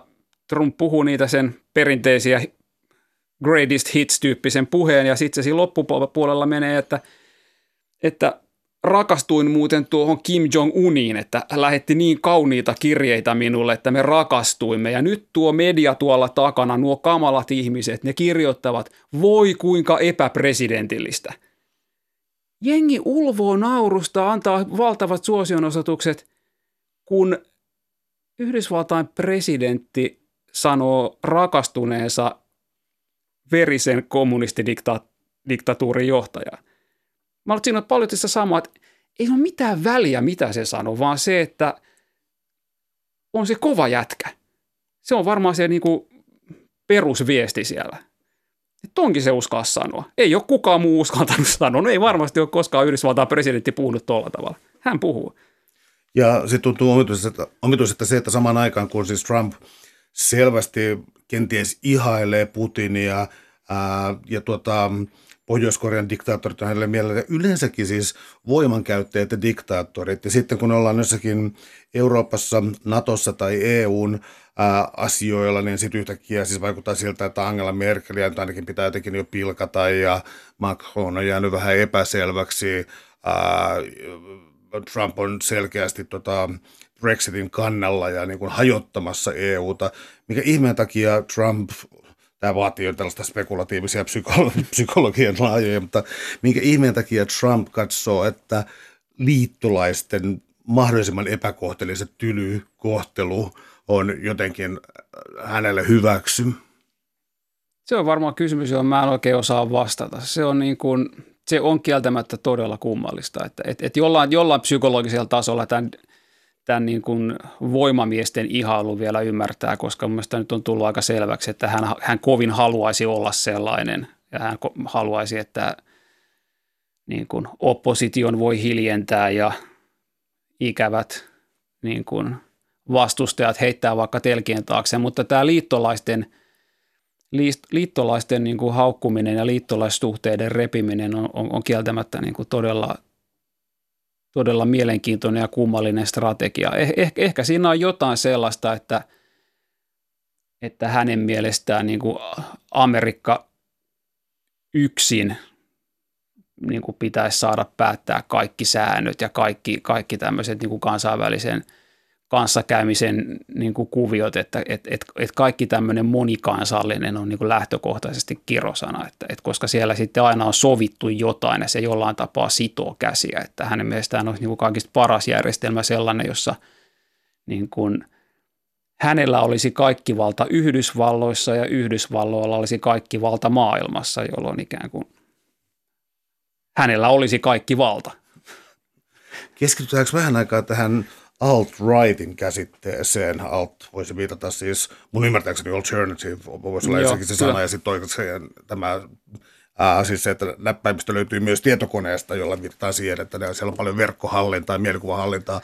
Trump puhuu niitä sen perinteisiä greatest hits-tyyppisen puheen ja sitten se siinä loppupuolella menee, että, että rakastuin muuten tuohon Kim Jong-uniin, että lähetti niin kauniita kirjeitä minulle, että me rakastuimme. Ja nyt tuo media tuolla takana, nuo kamalat ihmiset, ne kirjoittavat, voi kuinka epäpresidentillistä. Jengi ulvoo naurusta, antaa valtavat suosionosoitukset, kun Yhdysvaltain presidentti sanoo rakastuneensa verisen kommunistidiktatuurin johtajaan. Mä olen siinä paljon tässä samaa, että ei ole mitään väliä, mitä se sanoo, vaan se, että on se kova jätkä. Se on varmaan se niin kuin perusviesti siellä. Että onkin se uskaa sanoa. Ei ole kukaan muu uskaltanut sanoa. No ei varmasti ole koskaan Yhdysvaltain presidentti puhunut tuolla tavalla. Hän puhuu. Ja se tuntuu omituiselta, omituiselta se, että samaan aikaan kun siis Trump selvästi kenties ihailee Putinia ää, ja tuota, Pohjois-Korean diktaattorit on hänelle mielellä. Yleensäkin siis voimankäyttäjät ja diktaattorit. Ja sitten kun ollaan jossakin Euroopassa, Natossa tai EUn ää, asioilla, niin sitten yhtäkkiä siis vaikuttaa siltä, että Angela Merkel ja ainakin pitää jotenkin jo pilkata ja Macron on jäänyt vähän epäselväksi. Ää, Trump on selkeästi tota, Brexitin kannalla ja niin kuin hajottamassa EUta. Mikä ihmeen takia Trump tämä vaatii jo tällaista spekulatiivisia psykolo- psykologian laajoja, mutta minkä ihmeen takia Trump katsoo, että liittolaisten mahdollisimman epäkohteliset tyly kohtelu on jotenkin äh, hänelle hyväksy? Se on varmaan kysymys, johon mä en oikein osaa vastata. Se on, niin kuin, se on kieltämättä todella kummallista, että et, et jollain, jollain psykologisella tasolla tämän – tämän niin kuin voimamiesten ihailu vielä ymmärtää, koska mielestäni nyt on tullut aika selväksi, että hän, hän kovin haluaisi olla sellainen ja hän haluaisi, että niin kuin opposition voi hiljentää ja ikävät niin kuin vastustajat heittää vaikka telkien taakse, mutta tämä liittolaisten, liittolaisten niin kuin haukkuminen ja liittolaissuhteiden repiminen on, on, on kieltämättä niin kuin todella, todella mielenkiintoinen ja kummallinen strategia. Eh, ehkä, ehkä siinä on jotain sellaista, että, että hänen mielestään niin kuin Amerikka yksin niin kuin pitäisi saada päättää kaikki säännöt ja kaikki, kaikki tämmöiset niin kuin kansainvälisen – kanssakäymisen niin kuin kuviot, että et, et, et kaikki tämmöinen monikansallinen on niin kuin lähtökohtaisesti kirosana, että, et koska siellä sitten aina on sovittu jotain ja se jollain tapaa sitoo käsiä, että hänen mielestään on niin kuin kaikista paras järjestelmä sellainen, jossa niin kuin hänellä olisi kaikki valta Yhdysvalloissa ja Yhdysvalloilla olisi kaikki valta maailmassa, jolloin ikään kuin hänellä olisi kaikki valta. Keskitytäänkö vähän aikaa tähän alt-rightin käsitteeseen. Alt voisi viitata siis, mun ymmärtääkseni alternative voisi olla ensinnäkin se sana, ja sitten toisekseen tämä Ää, siis se, että näppäimistö löytyy myös tietokoneesta, jolla viitataan siihen, että siellä on paljon verkkohallintaa ja mielikuvahallintaa.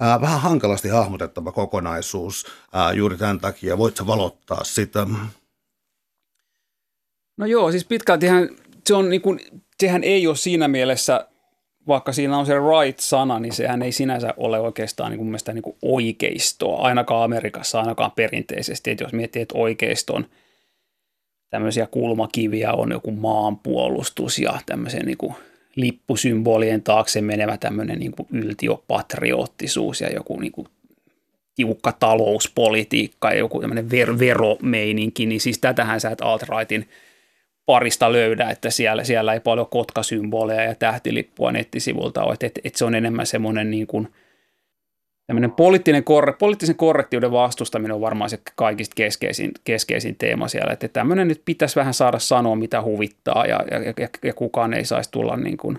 Ää, vähän hankalasti hahmotettava kokonaisuus ää, juuri tämän takia. Voitko valottaa sitä? No joo, siis pitkältihän se on niin kuin, sehän ei ole siinä mielessä, vaikka siinä on se right-sana, niin sehän ei sinänsä ole oikeastaan niin mielestä niin kuin oikeistoa, ainakaan Amerikassa, ainakaan perinteisesti. Että jos miettii, että oikeiston tämmöisiä kulmakiviä on joku maanpuolustus ja tämmöisen niin kuin lippusymbolien taakse menevä tämmöinen niin kuin yltiopatriottisuus ja joku niin kuin tiukka talouspolitiikka ja joku tämmöinen ver- veromeininki, niin siis tätähän sä et alt-rightin parista löydä, että siellä, siellä ei paljon kotkasymboleja ja tähtilippua nettisivulta ole, että, että, että se on enemmän semmoinen niin kuin – poliittinen korre, poliittisen korrektiuden vastustaminen on varmaan se kaikista keskeisin, keskeisin teema siellä, että tämmöinen nyt pitäisi vähän saada sanoa, mitä huvittaa ja, ja, ja, ja kukaan ei saisi tulla, niin kuin,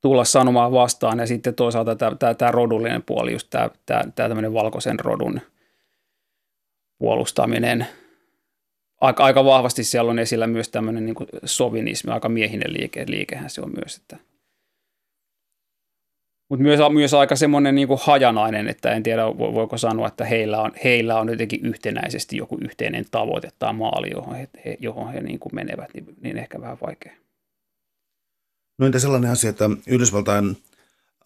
tulla sanomaan vastaan. Ja sitten toisaalta tämä, tämä, tämä rodullinen puoli, just tämä, tämä, tämä tämmöinen valkoisen rodun puolustaminen, aika, aika vahvasti siellä on esillä myös tämmöinen niin kuin sovinismi, aika miehinen liike, liikehän se on myös, että – mutta myös, myös aika semmoinen niin kuin hajanainen, että en tiedä voiko sanoa, että heillä on, heillä on jotenkin yhtenäisesti joku yhteinen tavoite tai maali, johon he, he, johon he niin kuin menevät, niin, niin ehkä vähän vaikea. No entä sellainen asia, että Yhdysvaltain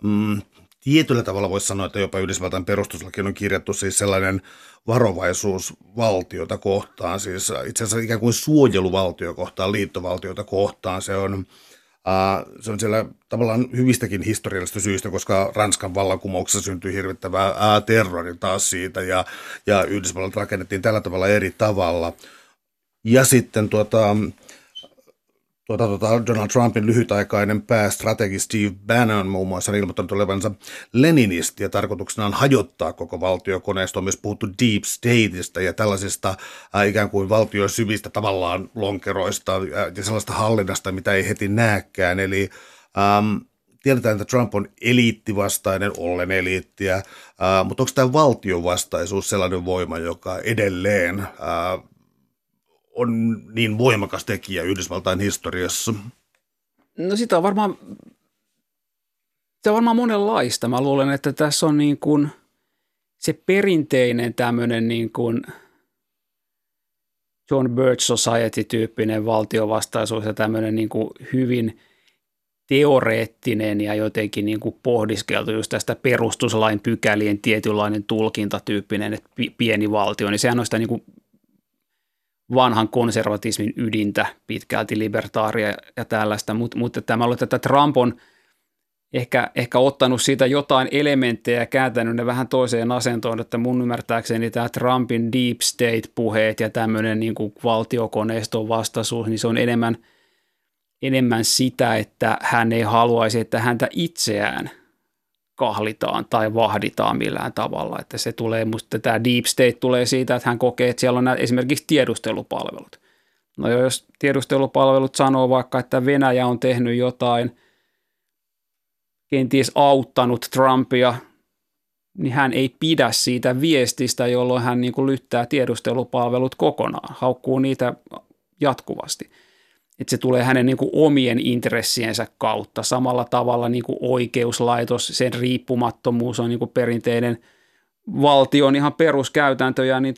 mm, tietyllä tavalla voisi sanoa, että jopa Yhdysvaltain perustuslaki on kirjattu siis sellainen varovaisuus valtiota kohtaan, siis itse asiassa ikään kuin suojeluvaltio kohtaan, liittovaltiota kohtaan. Se on Uh, se on siellä tavallaan hyvistäkin historiallisista syistä, koska Ranskan vallankumouksessa syntyi hirvittävää uh, terrori taas siitä ja, ja Yhdysvallat rakennettiin tällä tavalla eri tavalla. Ja sitten tuota, tuota, tuota, Donald Trumpin lyhytaikainen päästrategi Steve Bannon muun muassa on ilmoittanut olevansa leninisti ja tarkoituksena on hajottaa koko valtiokoneisto. On myös puhuttu deep stateista ja tällaisista äh, ikään kuin valtion syvistä tavallaan lonkeroista äh, ja sellaista hallinnasta, mitä ei heti näkään. Eli ähm, tiedetään, että Trump on eliittivastainen, ollen eliittiä, äh, mutta onko tämä valtiovastaisuus sellainen voima, joka edelleen äh, on niin voimakas tekijä Yhdysvaltain historiassa? No sitä on varmaan, se on varmaan monenlaista. Mä luulen, että tässä on niin kuin se perinteinen tämmöinen niin kuin John Birch Society-tyyppinen valtiovastaisuus ja tämmöinen niin kuin hyvin teoreettinen ja jotenkin niin kuin pohdiskeltu just tästä perustuslain pykälien tietynlainen tulkintatyyppinen, että pieni valtio, niin sehän on sitä niin kuin vanhan konservatismin ydintä, pitkälti libertaaria ja tällaista, Mut, mutta tämä on että Trump on ehkä, ehkä ottanut siitä jotain elementtejä ja kääntänyt ne vähän toiseen asentoon, että mun ymmärtääkseni tämä Trumpin deep state-puheet ja tämmöinen niin kuin valtiokoneiston vastaisuus, niin se on enemmän, enemmän sitä, että hän ei haluaisi, että häntä itseään – kahlitaan tai vahditaan millään tavalla. Että se tulee, musta tämä deep state tulee siitä, että hän kokee, että siellä on nämä, esimerkiksi tiedustelupalvelut. No jos tiedustelupalvelut sanoo vaikka, että Venäjä on tehnyt jotain, kenties auttanut Trumpia, niin hän ei pidä siitä viestistä, jolloin hän niin kuin lyttää tiedustelupalvelut kokonaan, haukkuu niitä jatkuvasti – että se tulee hänen niin kuin omien intressiensä kautta. Samalla tavalla niin kuin oikeuslaitos, sen riippumattomuus on niin kuin perinteinen valtion ihan peruskäytäntöjä, niin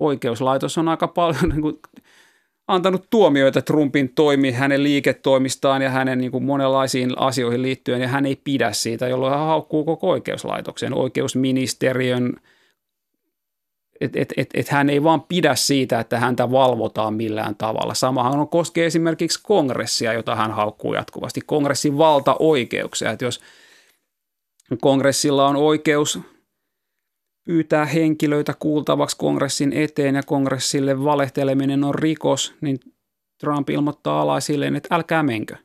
oikeuslaitos on aika paljon niin kuin antanut tuomioita Trumpin toimi hänen liiketoimistaan ja hänen niin kuin monenlaisiin asioihin liittyen, ja hän ei pidä siitä, jolloin hän haukkuu koko oikeuslaitoksen, oikeusministeriön – että et, et, et hän ei vaan pidä siitä, että häntä valvotaan millään tavalla. Samahan on koskee esimerkiksi kongressia, jota hän haukkuu jatkuvasti. Kongressin valtaoikeuksia, että jos kongressilla on oikeus pyytää henkilöitä kuultavaksi kongressin eteen ja kongressille valehteleminen on rikos, niin Trump ilmoittaa alaisilleen, että älkää menkö,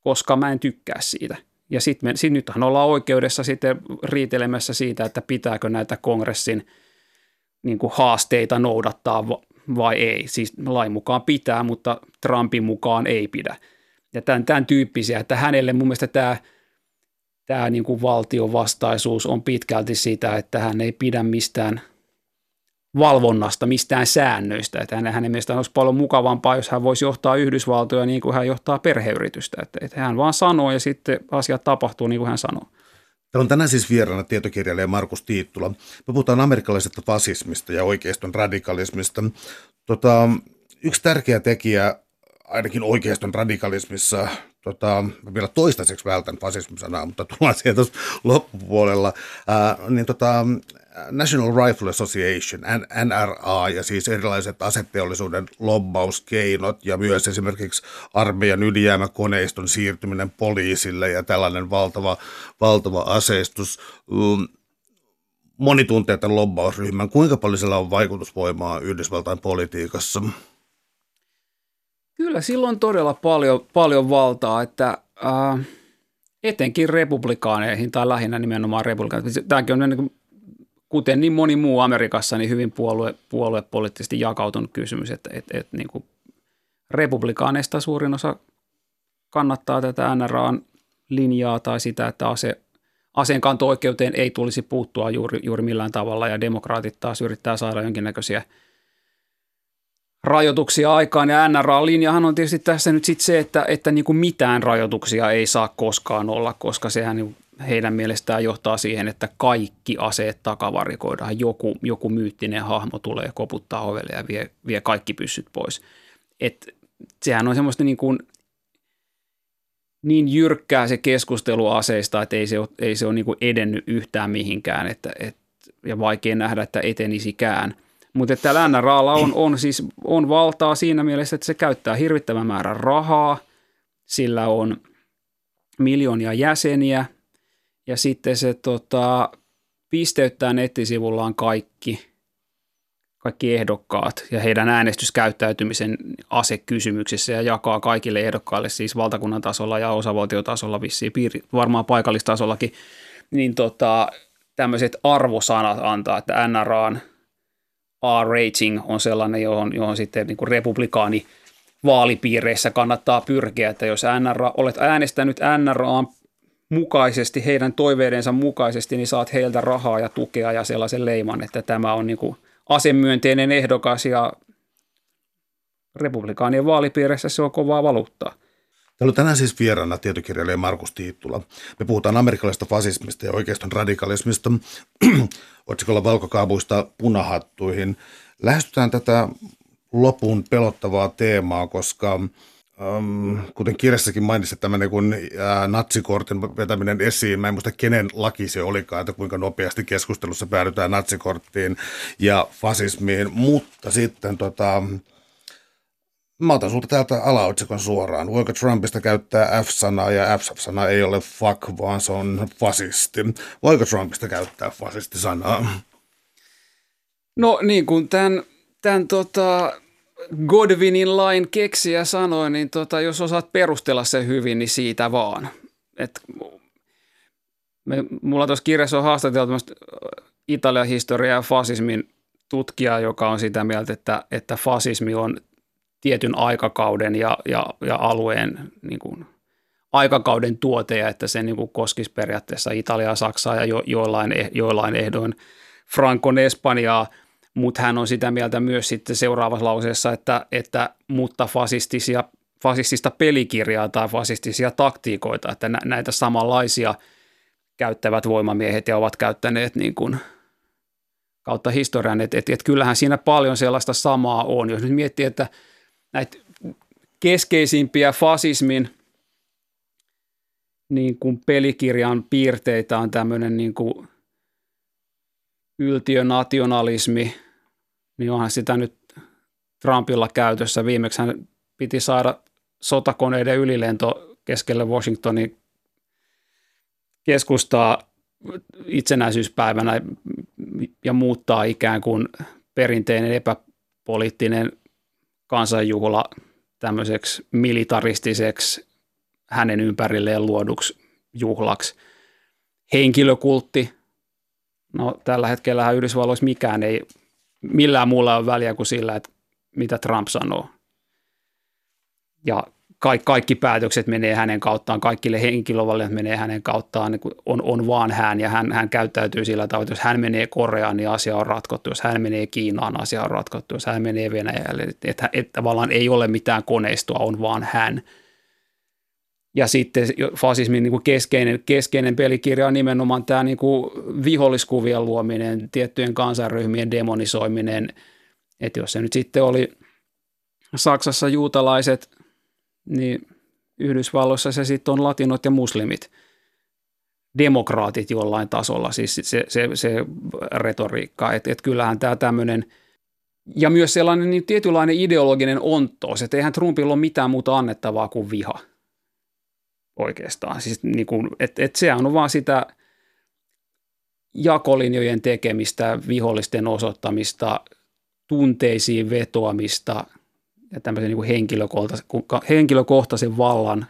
koska mä en tykkää siitä. Ja sitten sit nythän ollaan oikeudessa sitten riitelemässä siitä, että pitääkö näitä kongressin – niin kuin haasteita noudattaa vai ei. Siis lain mukaan pitää, mutta Trumpin mukaan ei pidä. Ja tämän, tämän tyyppisiä, että hänelle mun mielestä tämä, tämä niin kuin valtion vastaisuus on pitkälti sitä, että hän ei pidä mistään valvonnasta, mistään säännöistä. Että hänen, hänen mielestään olisi paljon mukavampaa, jos hän voisi johtaa Yhdysvaltoja niin kuin hän johtaa perheyritystä. Että, että hän vaan sanoo ja sitten asiat tapahtuu niin kuin hän sanoo. Täällä on tänään siis vieraana tietokirjailija Markus Tiittula. Me puhutaan amerikkalaisesta fasismista ja oikeiston radikalismista. Tota, yksi tärkeä tekijä ainakin oikeiston radikalismissa, tota, vielä toistaiseksi vältän fasismin sanaa, mutta tullaan tuossa loppupuolella, ää, niin tota, National Rifle Association, NRA, ja siis erilaiset asetteollisuuden lobbauskeinot ja myös esimerkiksi armeijan ylijäämäkoneiston siirtyminen poliisille ja tällainen valtava, valtava aseistus. Mm, moni tuntee tämän lobbausryhmän. Kuinka paljon sillä on vaikutusvoimaa Yhdysvaltain politiikassa? Kyllä silloin todella paljon, paljon valtaa, että äh, etenkin republikaaneihin tai lähinnä nimenomaan republikaaneihin. Tämäkin on niin kuin, kuten niin moni muu Amerikassa, niin hyvin puolue, puoluepoliittisesti jakautunut kysymys, että et, et, niin kuin republikaaneista suurin osa kannattaa tätä NRAn linjaa tai sitä, että ase, aseenkanto-oikeuteen ei tulisi puuttua juuri, juuri millään tavalla ja demokraatit taas yrittää saada jonkinnäköisiä – rajoituksia aikaan. Ja NRA-linjahan on tietysti tässä nyt sitten se, että, että niin kuin mitään rajoituksia ei saa koskaan olla, koska sehän niin heidän mielestään johtaa siihen, että kaikki aseet takavarikoidaan. Joku, joku myyttinen hahmo tulee koputtaa ovelle ja vie, vie kaikki pyssyt pois. Et sehän on semmoista niin, kuin, niin jyrkkää se keskustelu aseista, että ei se ole, ei se ole niin kuin edennyt yhtään mihinkään että, et, ja vaikea nähdä, että etenisikään – mutta että NRAlla on, on, siis, on valtaa siinä mielessä, että se käyttää hirvittävän määrän rahaa, sillä on miljoonia jäseniä ja sitten se tota, pisteyttää nettisivullaan kaikki, kaikki ehdokkaat ja heidän äänestyskäyttäytymisen asekysymyksissä ja jakaa kaikille ehdokkaille siis valtakunnan tasolla ja osavaltiotasolla vissiin, piiri, varmaan paikallistasollakin, niin tota, tämmöiset arvosanat antaa, että NRAn – A-rating on sellainen, johon, johon sitten niin kuin republikaani vaalipiireissä kannattaa pyrkiä, että jos NRA, olet äänestänyt NRA mukaisesti, heidän toiveidensa mukaisesti, niin saat heiltä rahaa ja tukea ja sellaisen leiman, että tämä on niin kuin asemyönteinen ehdokas ja republikaanien vaalipiireissä se on kovaa valuuttaa. Täällä on tänään siis vieraana tietokirjailija Markus Tiittula. Me puhutaan amerikkalaisesta fasismista ja oikeiston radikalismista otsikolla valkokaavuista punahattuihin. Lähestytään tätä lopun pelottavaa teemaa, koska Um, kuten kirjassakin mainitsit, tämmöinen kuin ää, natsikortin vetäminen esiin. Mä en muista, kenen laki se olikaan, että kuinka nopeasti keskustelussa päädytään natsikorttiin ja fasismiin. Mutta sitten tota, Mä otan sulta täältä alaotsikon suoraan. Voiko Trumpista käyttää F-sanaa ja F-sana ei ole fuck, vaan se on fasisti. Voiko Trumpista käyttää fasistisanaa? No niin kuin tämän, tämän tota Godwinin lain keksiä sanoi, niin tota, jos osaat perustella se hyvin, niin siitä vaan. Et me, mulla tuossa kirjassa on haastateltu Italian historiaa ja fasismin tutkija, joka on sitä mieltä, että, että fasismi on tietyn aikakauden ja, ja, ja alueen niin kuin, aikakauden tuote ja että se niin kuin koskisi periaatteessa Italiaa, Saksaa ja jo, joillain, eh, joillain ehdoin Frankon Espanjaa, mutta hän on sitä mieltä myös sitten seuraavassa lauseessa, että, että mutta fasistisia, fasistista pelikirjaa tai fasistisia taktiikoita, että näitä samanlaisia käyttävät voimamiehet ja ovat käyttäneet niin kuin kautta historian, että, että, että kyllähän siinä paljon sellaista samaa on. Jos nyt miettii, että – näitä keskeisimpiä fasismin niin kuin pelikirjan piirteitä on tämmöinen niin kuin yltiönationalismi, niin onhan sitä nyt Trumpilla käytössä. Viimeksi hän piti saada sotakoneiden ylilento keskelle Washingtonin keskustaa itsenäisyyspäivänä ja muuttaa ikään kuin perinteinen epäpoliittinen kansanjuhla tämmöiseksi militaristiseksi hänen ympärilleen luoduksi juhlaksi. Henkilökultti, no tällä hetkellä Yhdysvalloissa mikään ei, millään muulla ole väliä kuin sillä, että mitä Trump sanoo. Ja kaikki, kaikki päätökset menee hänen kauttaan, kaikille henkilövalinnat menee hänen kauttaan, niin on, on vaan hän ja hän, hän käyttäytyy sillä tavalla, että jos hän menee Koreaan, niin asia on ratkottu, jos hän menee Kiinaan, asia on ratkottu, jos hän menee Venäjälle, että, että, että tavallaan ei ole mitään koneistoa, on vaan hän. Ja sitten fasismin niin kuin keskeinen, keskeinen pelikirja on nimenomaan tämä niin kuin viholliskuvien luominen, tiettyjen kansanryhmien demonisoiminen, että jos se nyt sitten oli – Saksassa juutalaiset, niin Yhdysvalloissa se sitten on latinot ja muslimit, demokraatit jollain tasolla, siis se, se, se retoriikka, että et kyllähän tämä tämmöinen – ja myös sellainen niin tietynlainen ideologinen onttous, että eihän Trumpilla ole mitään muuta annettavaa kuin viha oikeastaan. Siis niin kuin, et, et se on vaan sitä jakolinjojen tekemistä, vihollisten osoittamista, tunteisiin vetoamista ja tämmöisen niin kuin henkilökohtaisen, vallan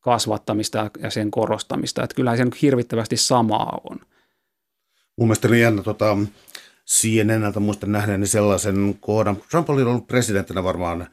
kasvattamista ja sen korostamista. Että kyllähän se hirvittävästi samaa on. Mun mielestä on jännä tota, CNNltä muistan nähneeni sellaisen kohdan. Trump oli ollut presidenttinä varmaan –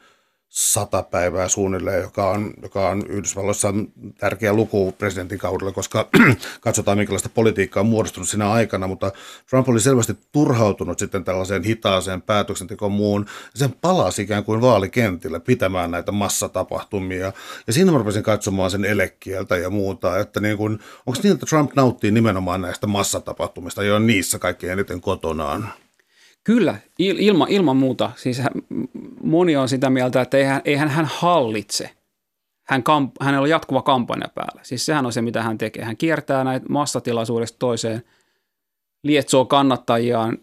sata päivää suunnilleen, joka on, joka on Yhdysvalloissa tärkeä luku presidentin kaudella, koska katsotaan minkälaista politiikkaa on muodostunut siinä aikana, mutta Trump oli selvästi turhautunut sitten tällaiseen hitaaseen päätöksentekoon muun. Sen palasi ikään kuin vaalikentillä pitämään näitä massatapahtumia. Ja siinä mä rupesin katsomaan sen elekieltä ja muuta, että niin kuin, onko niin, että Trump nauttii nimenomaan näistä massatapahtumista ja on niissä kaikkein eniten kotonaan? Kyllä, ilma, ilman muuta. Siis hän, moni on sitä mieltä, että eihän, eihän hän hallitse. Hän kamp, hänellä on jatkuva kampanja päällä. Siis sehän on se, mitä hän tekee. Hän kiertää näitä massatilaisuudesta toiseen, lietsoo kannattajiaan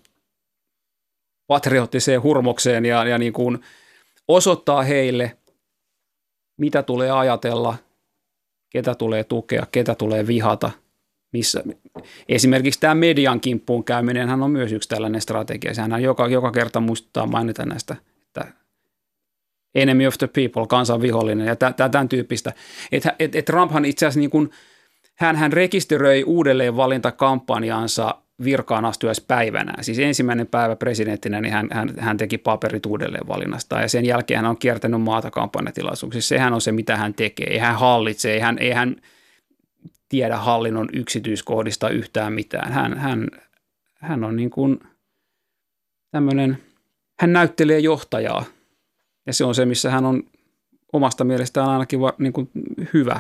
patriottiseen hurmokseen ja, ja niin kuin osoittaa heille, mitä tulee ajatella, ketä tulee tukea, ketä tulee vihata – missä esimerkiksi tämä median kimppuun käyminen on myös yksi tällainen strategia. Sehän joka, joka kerta muistuttaa mainita näistä, että enemy of the people, kansan vihollinen ja tämän tyyppistä. Että et, et Trumphan itse asiassa niin kuin, hän, hän rekisteröi uudelleen valintakampanjaansa virkaan astujaispäivänä. Siis ensimmäinen päivä presidenttinä, niin hän, hän, hän teki paperit uudelleen valinnasta ja sen jälkeen hän on kiertänyt maata kampanjatilaisuuksissa. Sehän on se, mitä hän tekee. Ei hän hallitse, ei hän, ei hän – tiedä hallinnon yksityiskohdista yhtään mitään. Hän, hän, hän on niin kuin tämmöinen, hän näyttelee johtajaa ja se on se, missä hän on omasta mielestään ainakin va, niin kuin hyvä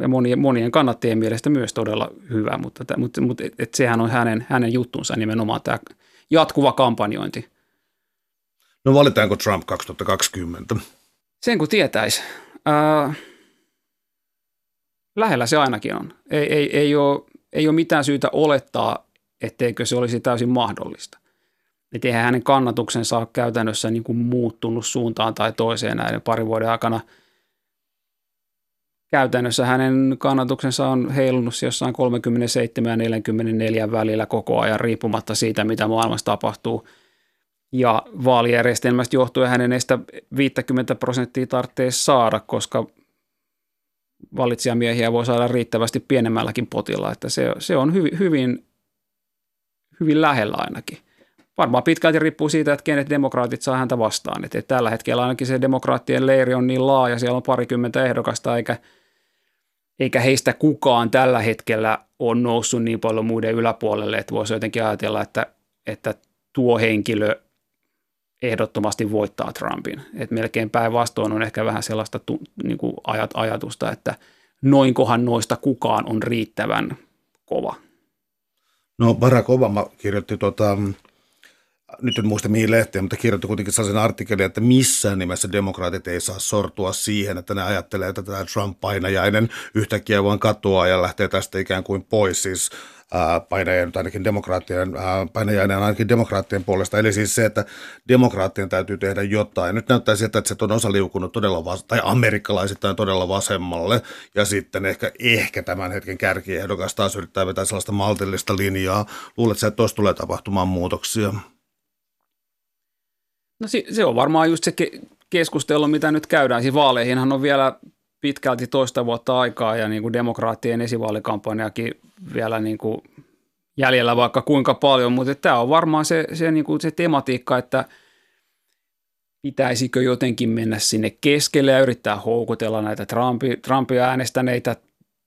ja monien, monien kannattajien mielestä myös todella hyvä, mutta, mutta, mutta et, et sehän on hänen, hänen juttunsa nimenomaan tämä jatkuva kampanjointi. No valitaanko Trump 2020? Sen kun tietäisi. Äh, Lähellä se ainakin on. Ei, ei, ei, ole, ei ole mitään syytä olettaa, etteikö se olisi täysin mahdollista. Että eihän hänen kannatuksensa ole käytännössä niin kuin muuttunut suuntaan tai toiseen näiden parin vuoden aikana. Käytännössä hänen kannatuksensa on heilunut jossain 37 ja 44 välillä koko ajan riippumatta siitä, mitä maailmassa tapahtuu. Ja vaalijärjestelmästä johtuen hänen estä 50 prosenttia tarvitsee saada, koska valitsijamiehiä voi saada riittävästi pienemmälläkin potilla, että se, se on hyvin, hyvin, hyvin lähellä ainakin. Varmaan pitkälti riippuu siitä, että kenet demokraatit saa häntä vastaan. Että tällä hetkellä ainakin se demokraattien leiri on niin laaja, siellä on parikymmentä ehdokasta, eikä, eikä heistä kukaan tällä hetkellä on noussut niin paljon muiden yläpuolelle, että voisi jotenkin ajatella, että, että tuo henkilö ehdottomasti voittaa Trumpin. Et melkein päinvastoin on ehkä vähän sellaista niin kuin ajat, ajatusta, että noinkohan noista kukaan on riittävän kova. No Barack Obama kirjoitti tota, nyt en muista mihin lehteen, mutta kirjoitti kuitenkin sellaisen artikkelin, että missään nimessä demokraatit ei saa sortua siihen, että ne ajattelee, että tämä Trump-painajainen yhtäkkiä vaan katoaa ja lähtee tästä ikään kuin pois. Siis painajainen ainakin demokraattien, painajainen ainakin demokraattien puolesta. Eli siis se, että demokraattien täytyy tehdä jotain. Nyt näyttää siltä, että se on osa liukunut todella, vas- tai amerikkalaisittain todella vasemmalle, ja sitten ehkä, ehkä tämän hetken kärkiehdokas taas yrittää vetää sellaista maltillista linjaa. Luuletko, että tuossa tulee tapahtumaan muutoksia? No se on varmaan just se keskustelu, mitä nyt käydään. Siis vaaleihinhan on vielä pitkälti toista vuotta aikaa ja niin kuin demokraattien esivaalikampanjakin vielä niin kuin jäljellä vaikka kuinka paljon, mutta tämä on varmaan se, se, niin kuin se tematiikka, että pitäisikö jotenkin mennä sinne keskelle ja yrittää houkutella näitä Trumpi, Trumpia äänestäneitä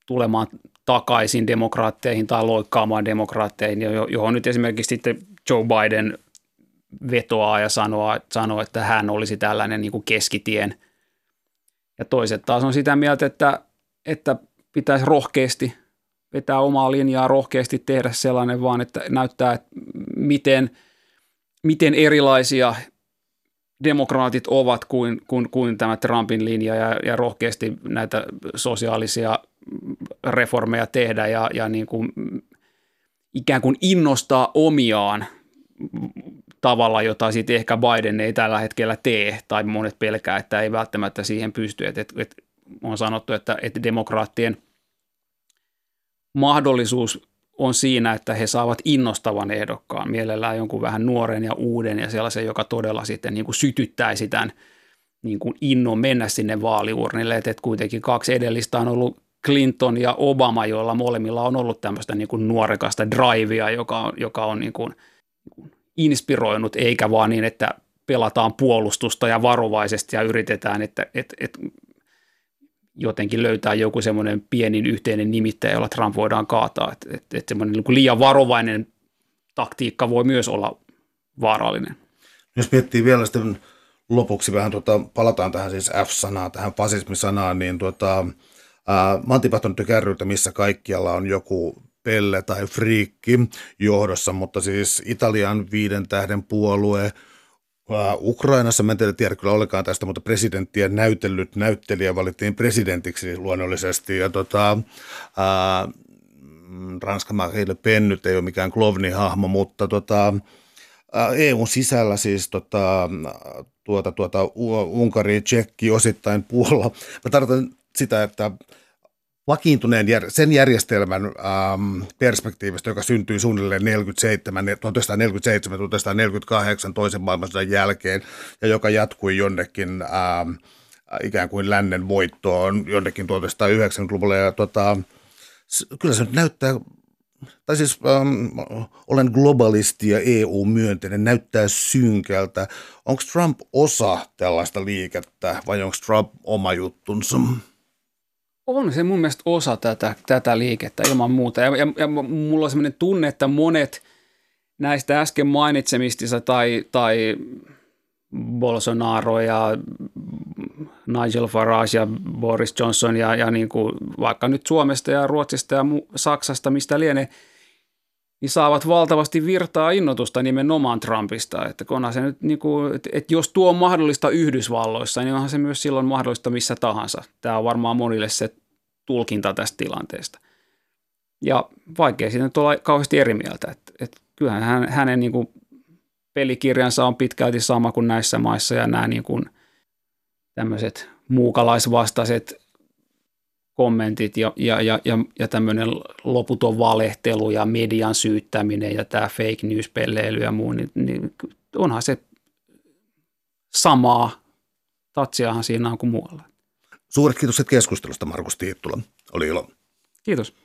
tulemaan takaisin demokraatteihin tai loikkaamaan demokraatteihin, johon nyt esimerkiksi sitten Joe Biden vetoaa ja sanoo, sanoo että hän olisi tällainen niin kuin keskitien. Ja toiset taas on sitä mieltä, että, että pitäisi rohkeasti vetää omaa linjaa, rohkeasti tehdä sellainen vaan, että näyttää, että miten, miten erilaisia demokraatit ovat kuin, kuin, kuin tämä Trumpin linja ja, ja rohkeasti näitä sosiaalisia reformeja tehdä ja, ja niin kuin ikään kuin innostaa omiaan tavalla, jota sitten ehkä Biden ei tällä hetkellä tee, tai monet pelkää, että ei välttämättä siihen pysty. Et, et, et on sanottu, että, että demokraattien mahdollisuus on siinä, että he saavat innostavan ehdokkaan, mielellään jonkun vähän nuoren ja uuden ja sellaisen, joka todella sitten niin kuin sytyttäisi tämän niin kuin innon mennä sinne vaaliurnille, että kuitenkin kaksi edellistä on ollut Clinton ja Obama, joilla molemmilla on ollut tämmöistä niin kuin nuorekasta drivea, joka on, joka on niin kuin inspiroinut, eikä vaan niin, että pelataan puolustusta ja varovaisesti ja yritetään, että, että, että jotenkin löytää joku semmoinen pienin yhteinen nimittäjä, jolla Trump voidaan kaataa. Että, että, että semmoinen niin liian varovainen taktiikka voi myös olla vaarallinen. Jos miettii vielä sitten lopuksi vähän, tuota, palataan tähän siis F-sanaan, tähän fasismisanaan, niin tuota, ää, oon kärryiltä, missä kaikkialla on joku pelle tai friikki johdossa, mutta siis Italian viiden tähden puolue, Ukrainassa, mä en tiedä kyllä ollenkaan tästä, mutta presidenttiä näytellyt näyttelijä valittiin presidentiksi luonnollisesti. Ja tota, ää, Ranska Marine Pen nyt ei ole mikään klovni-hahmo, mutta tota, EUn sisällä siis tota, tuota, tuota, Unkari, Tsekki, osittain Puola. Mä tarkoitan sitä, että vakiintuneen sen järjestelmän ähm, perspektiivistä, joka syntyi suunnilleen 47, 1947-1948 toisen maailmansodan jälkeen ja joka jatkui jonnekin ähm, ikään kuin lännen voittoon jonnekin 1990-luvulla. Ja tota, kyllä se nyt näyttää, tai siis ähm, olen globalisti ja EU-myönteinen, näyttää synkältä. Onko Trump osa tällaista liikettä vai onko Trump oma juttunsa? On se mun mielestä osa tätä, tätä liikettä ilman muuta. Ja, ja, ja mulla on sellainen tunne, että monet näistä äsken mainitsemistissa tai, tai Bolsonaro ja Nigel Farage ja Boris Johnson ja, ja niin kuin vaikka nyt Suomesta ja Ruotsista ja Saksasta, mistä lienee, niin saavat valtavasti virtaa innotusta nimenomaan Trumpista. Että onhan se nyt niin kuin, että, että jos tuo on mahdollista Yhdysvalloissa, niin onhan se myös silloin mahdollista missä tahansa. Tämä on varmaan monille se tulkinta tästä tilanteesta. Ja vaikea siitä nyt olla kauheasti eri mieltä. Että, että kyllähän hän, hänen niin kuin pelikirjansa on pitkälti sama kuin näissä maissa ja nämä niin kuin tämmöiset muukalaisvastaiset kommentit ja, ja, ja, ja, ja tämmöinen loputon valehtelu ja median syyttäminen ja tämä fake news-pelleily ja muu, niin, niin onhan se samaa tatsiahan siinä on kuin muualla. Suuret kiitokset keskustelusta, Markus Tiittula. Oli ilo. Kiitos.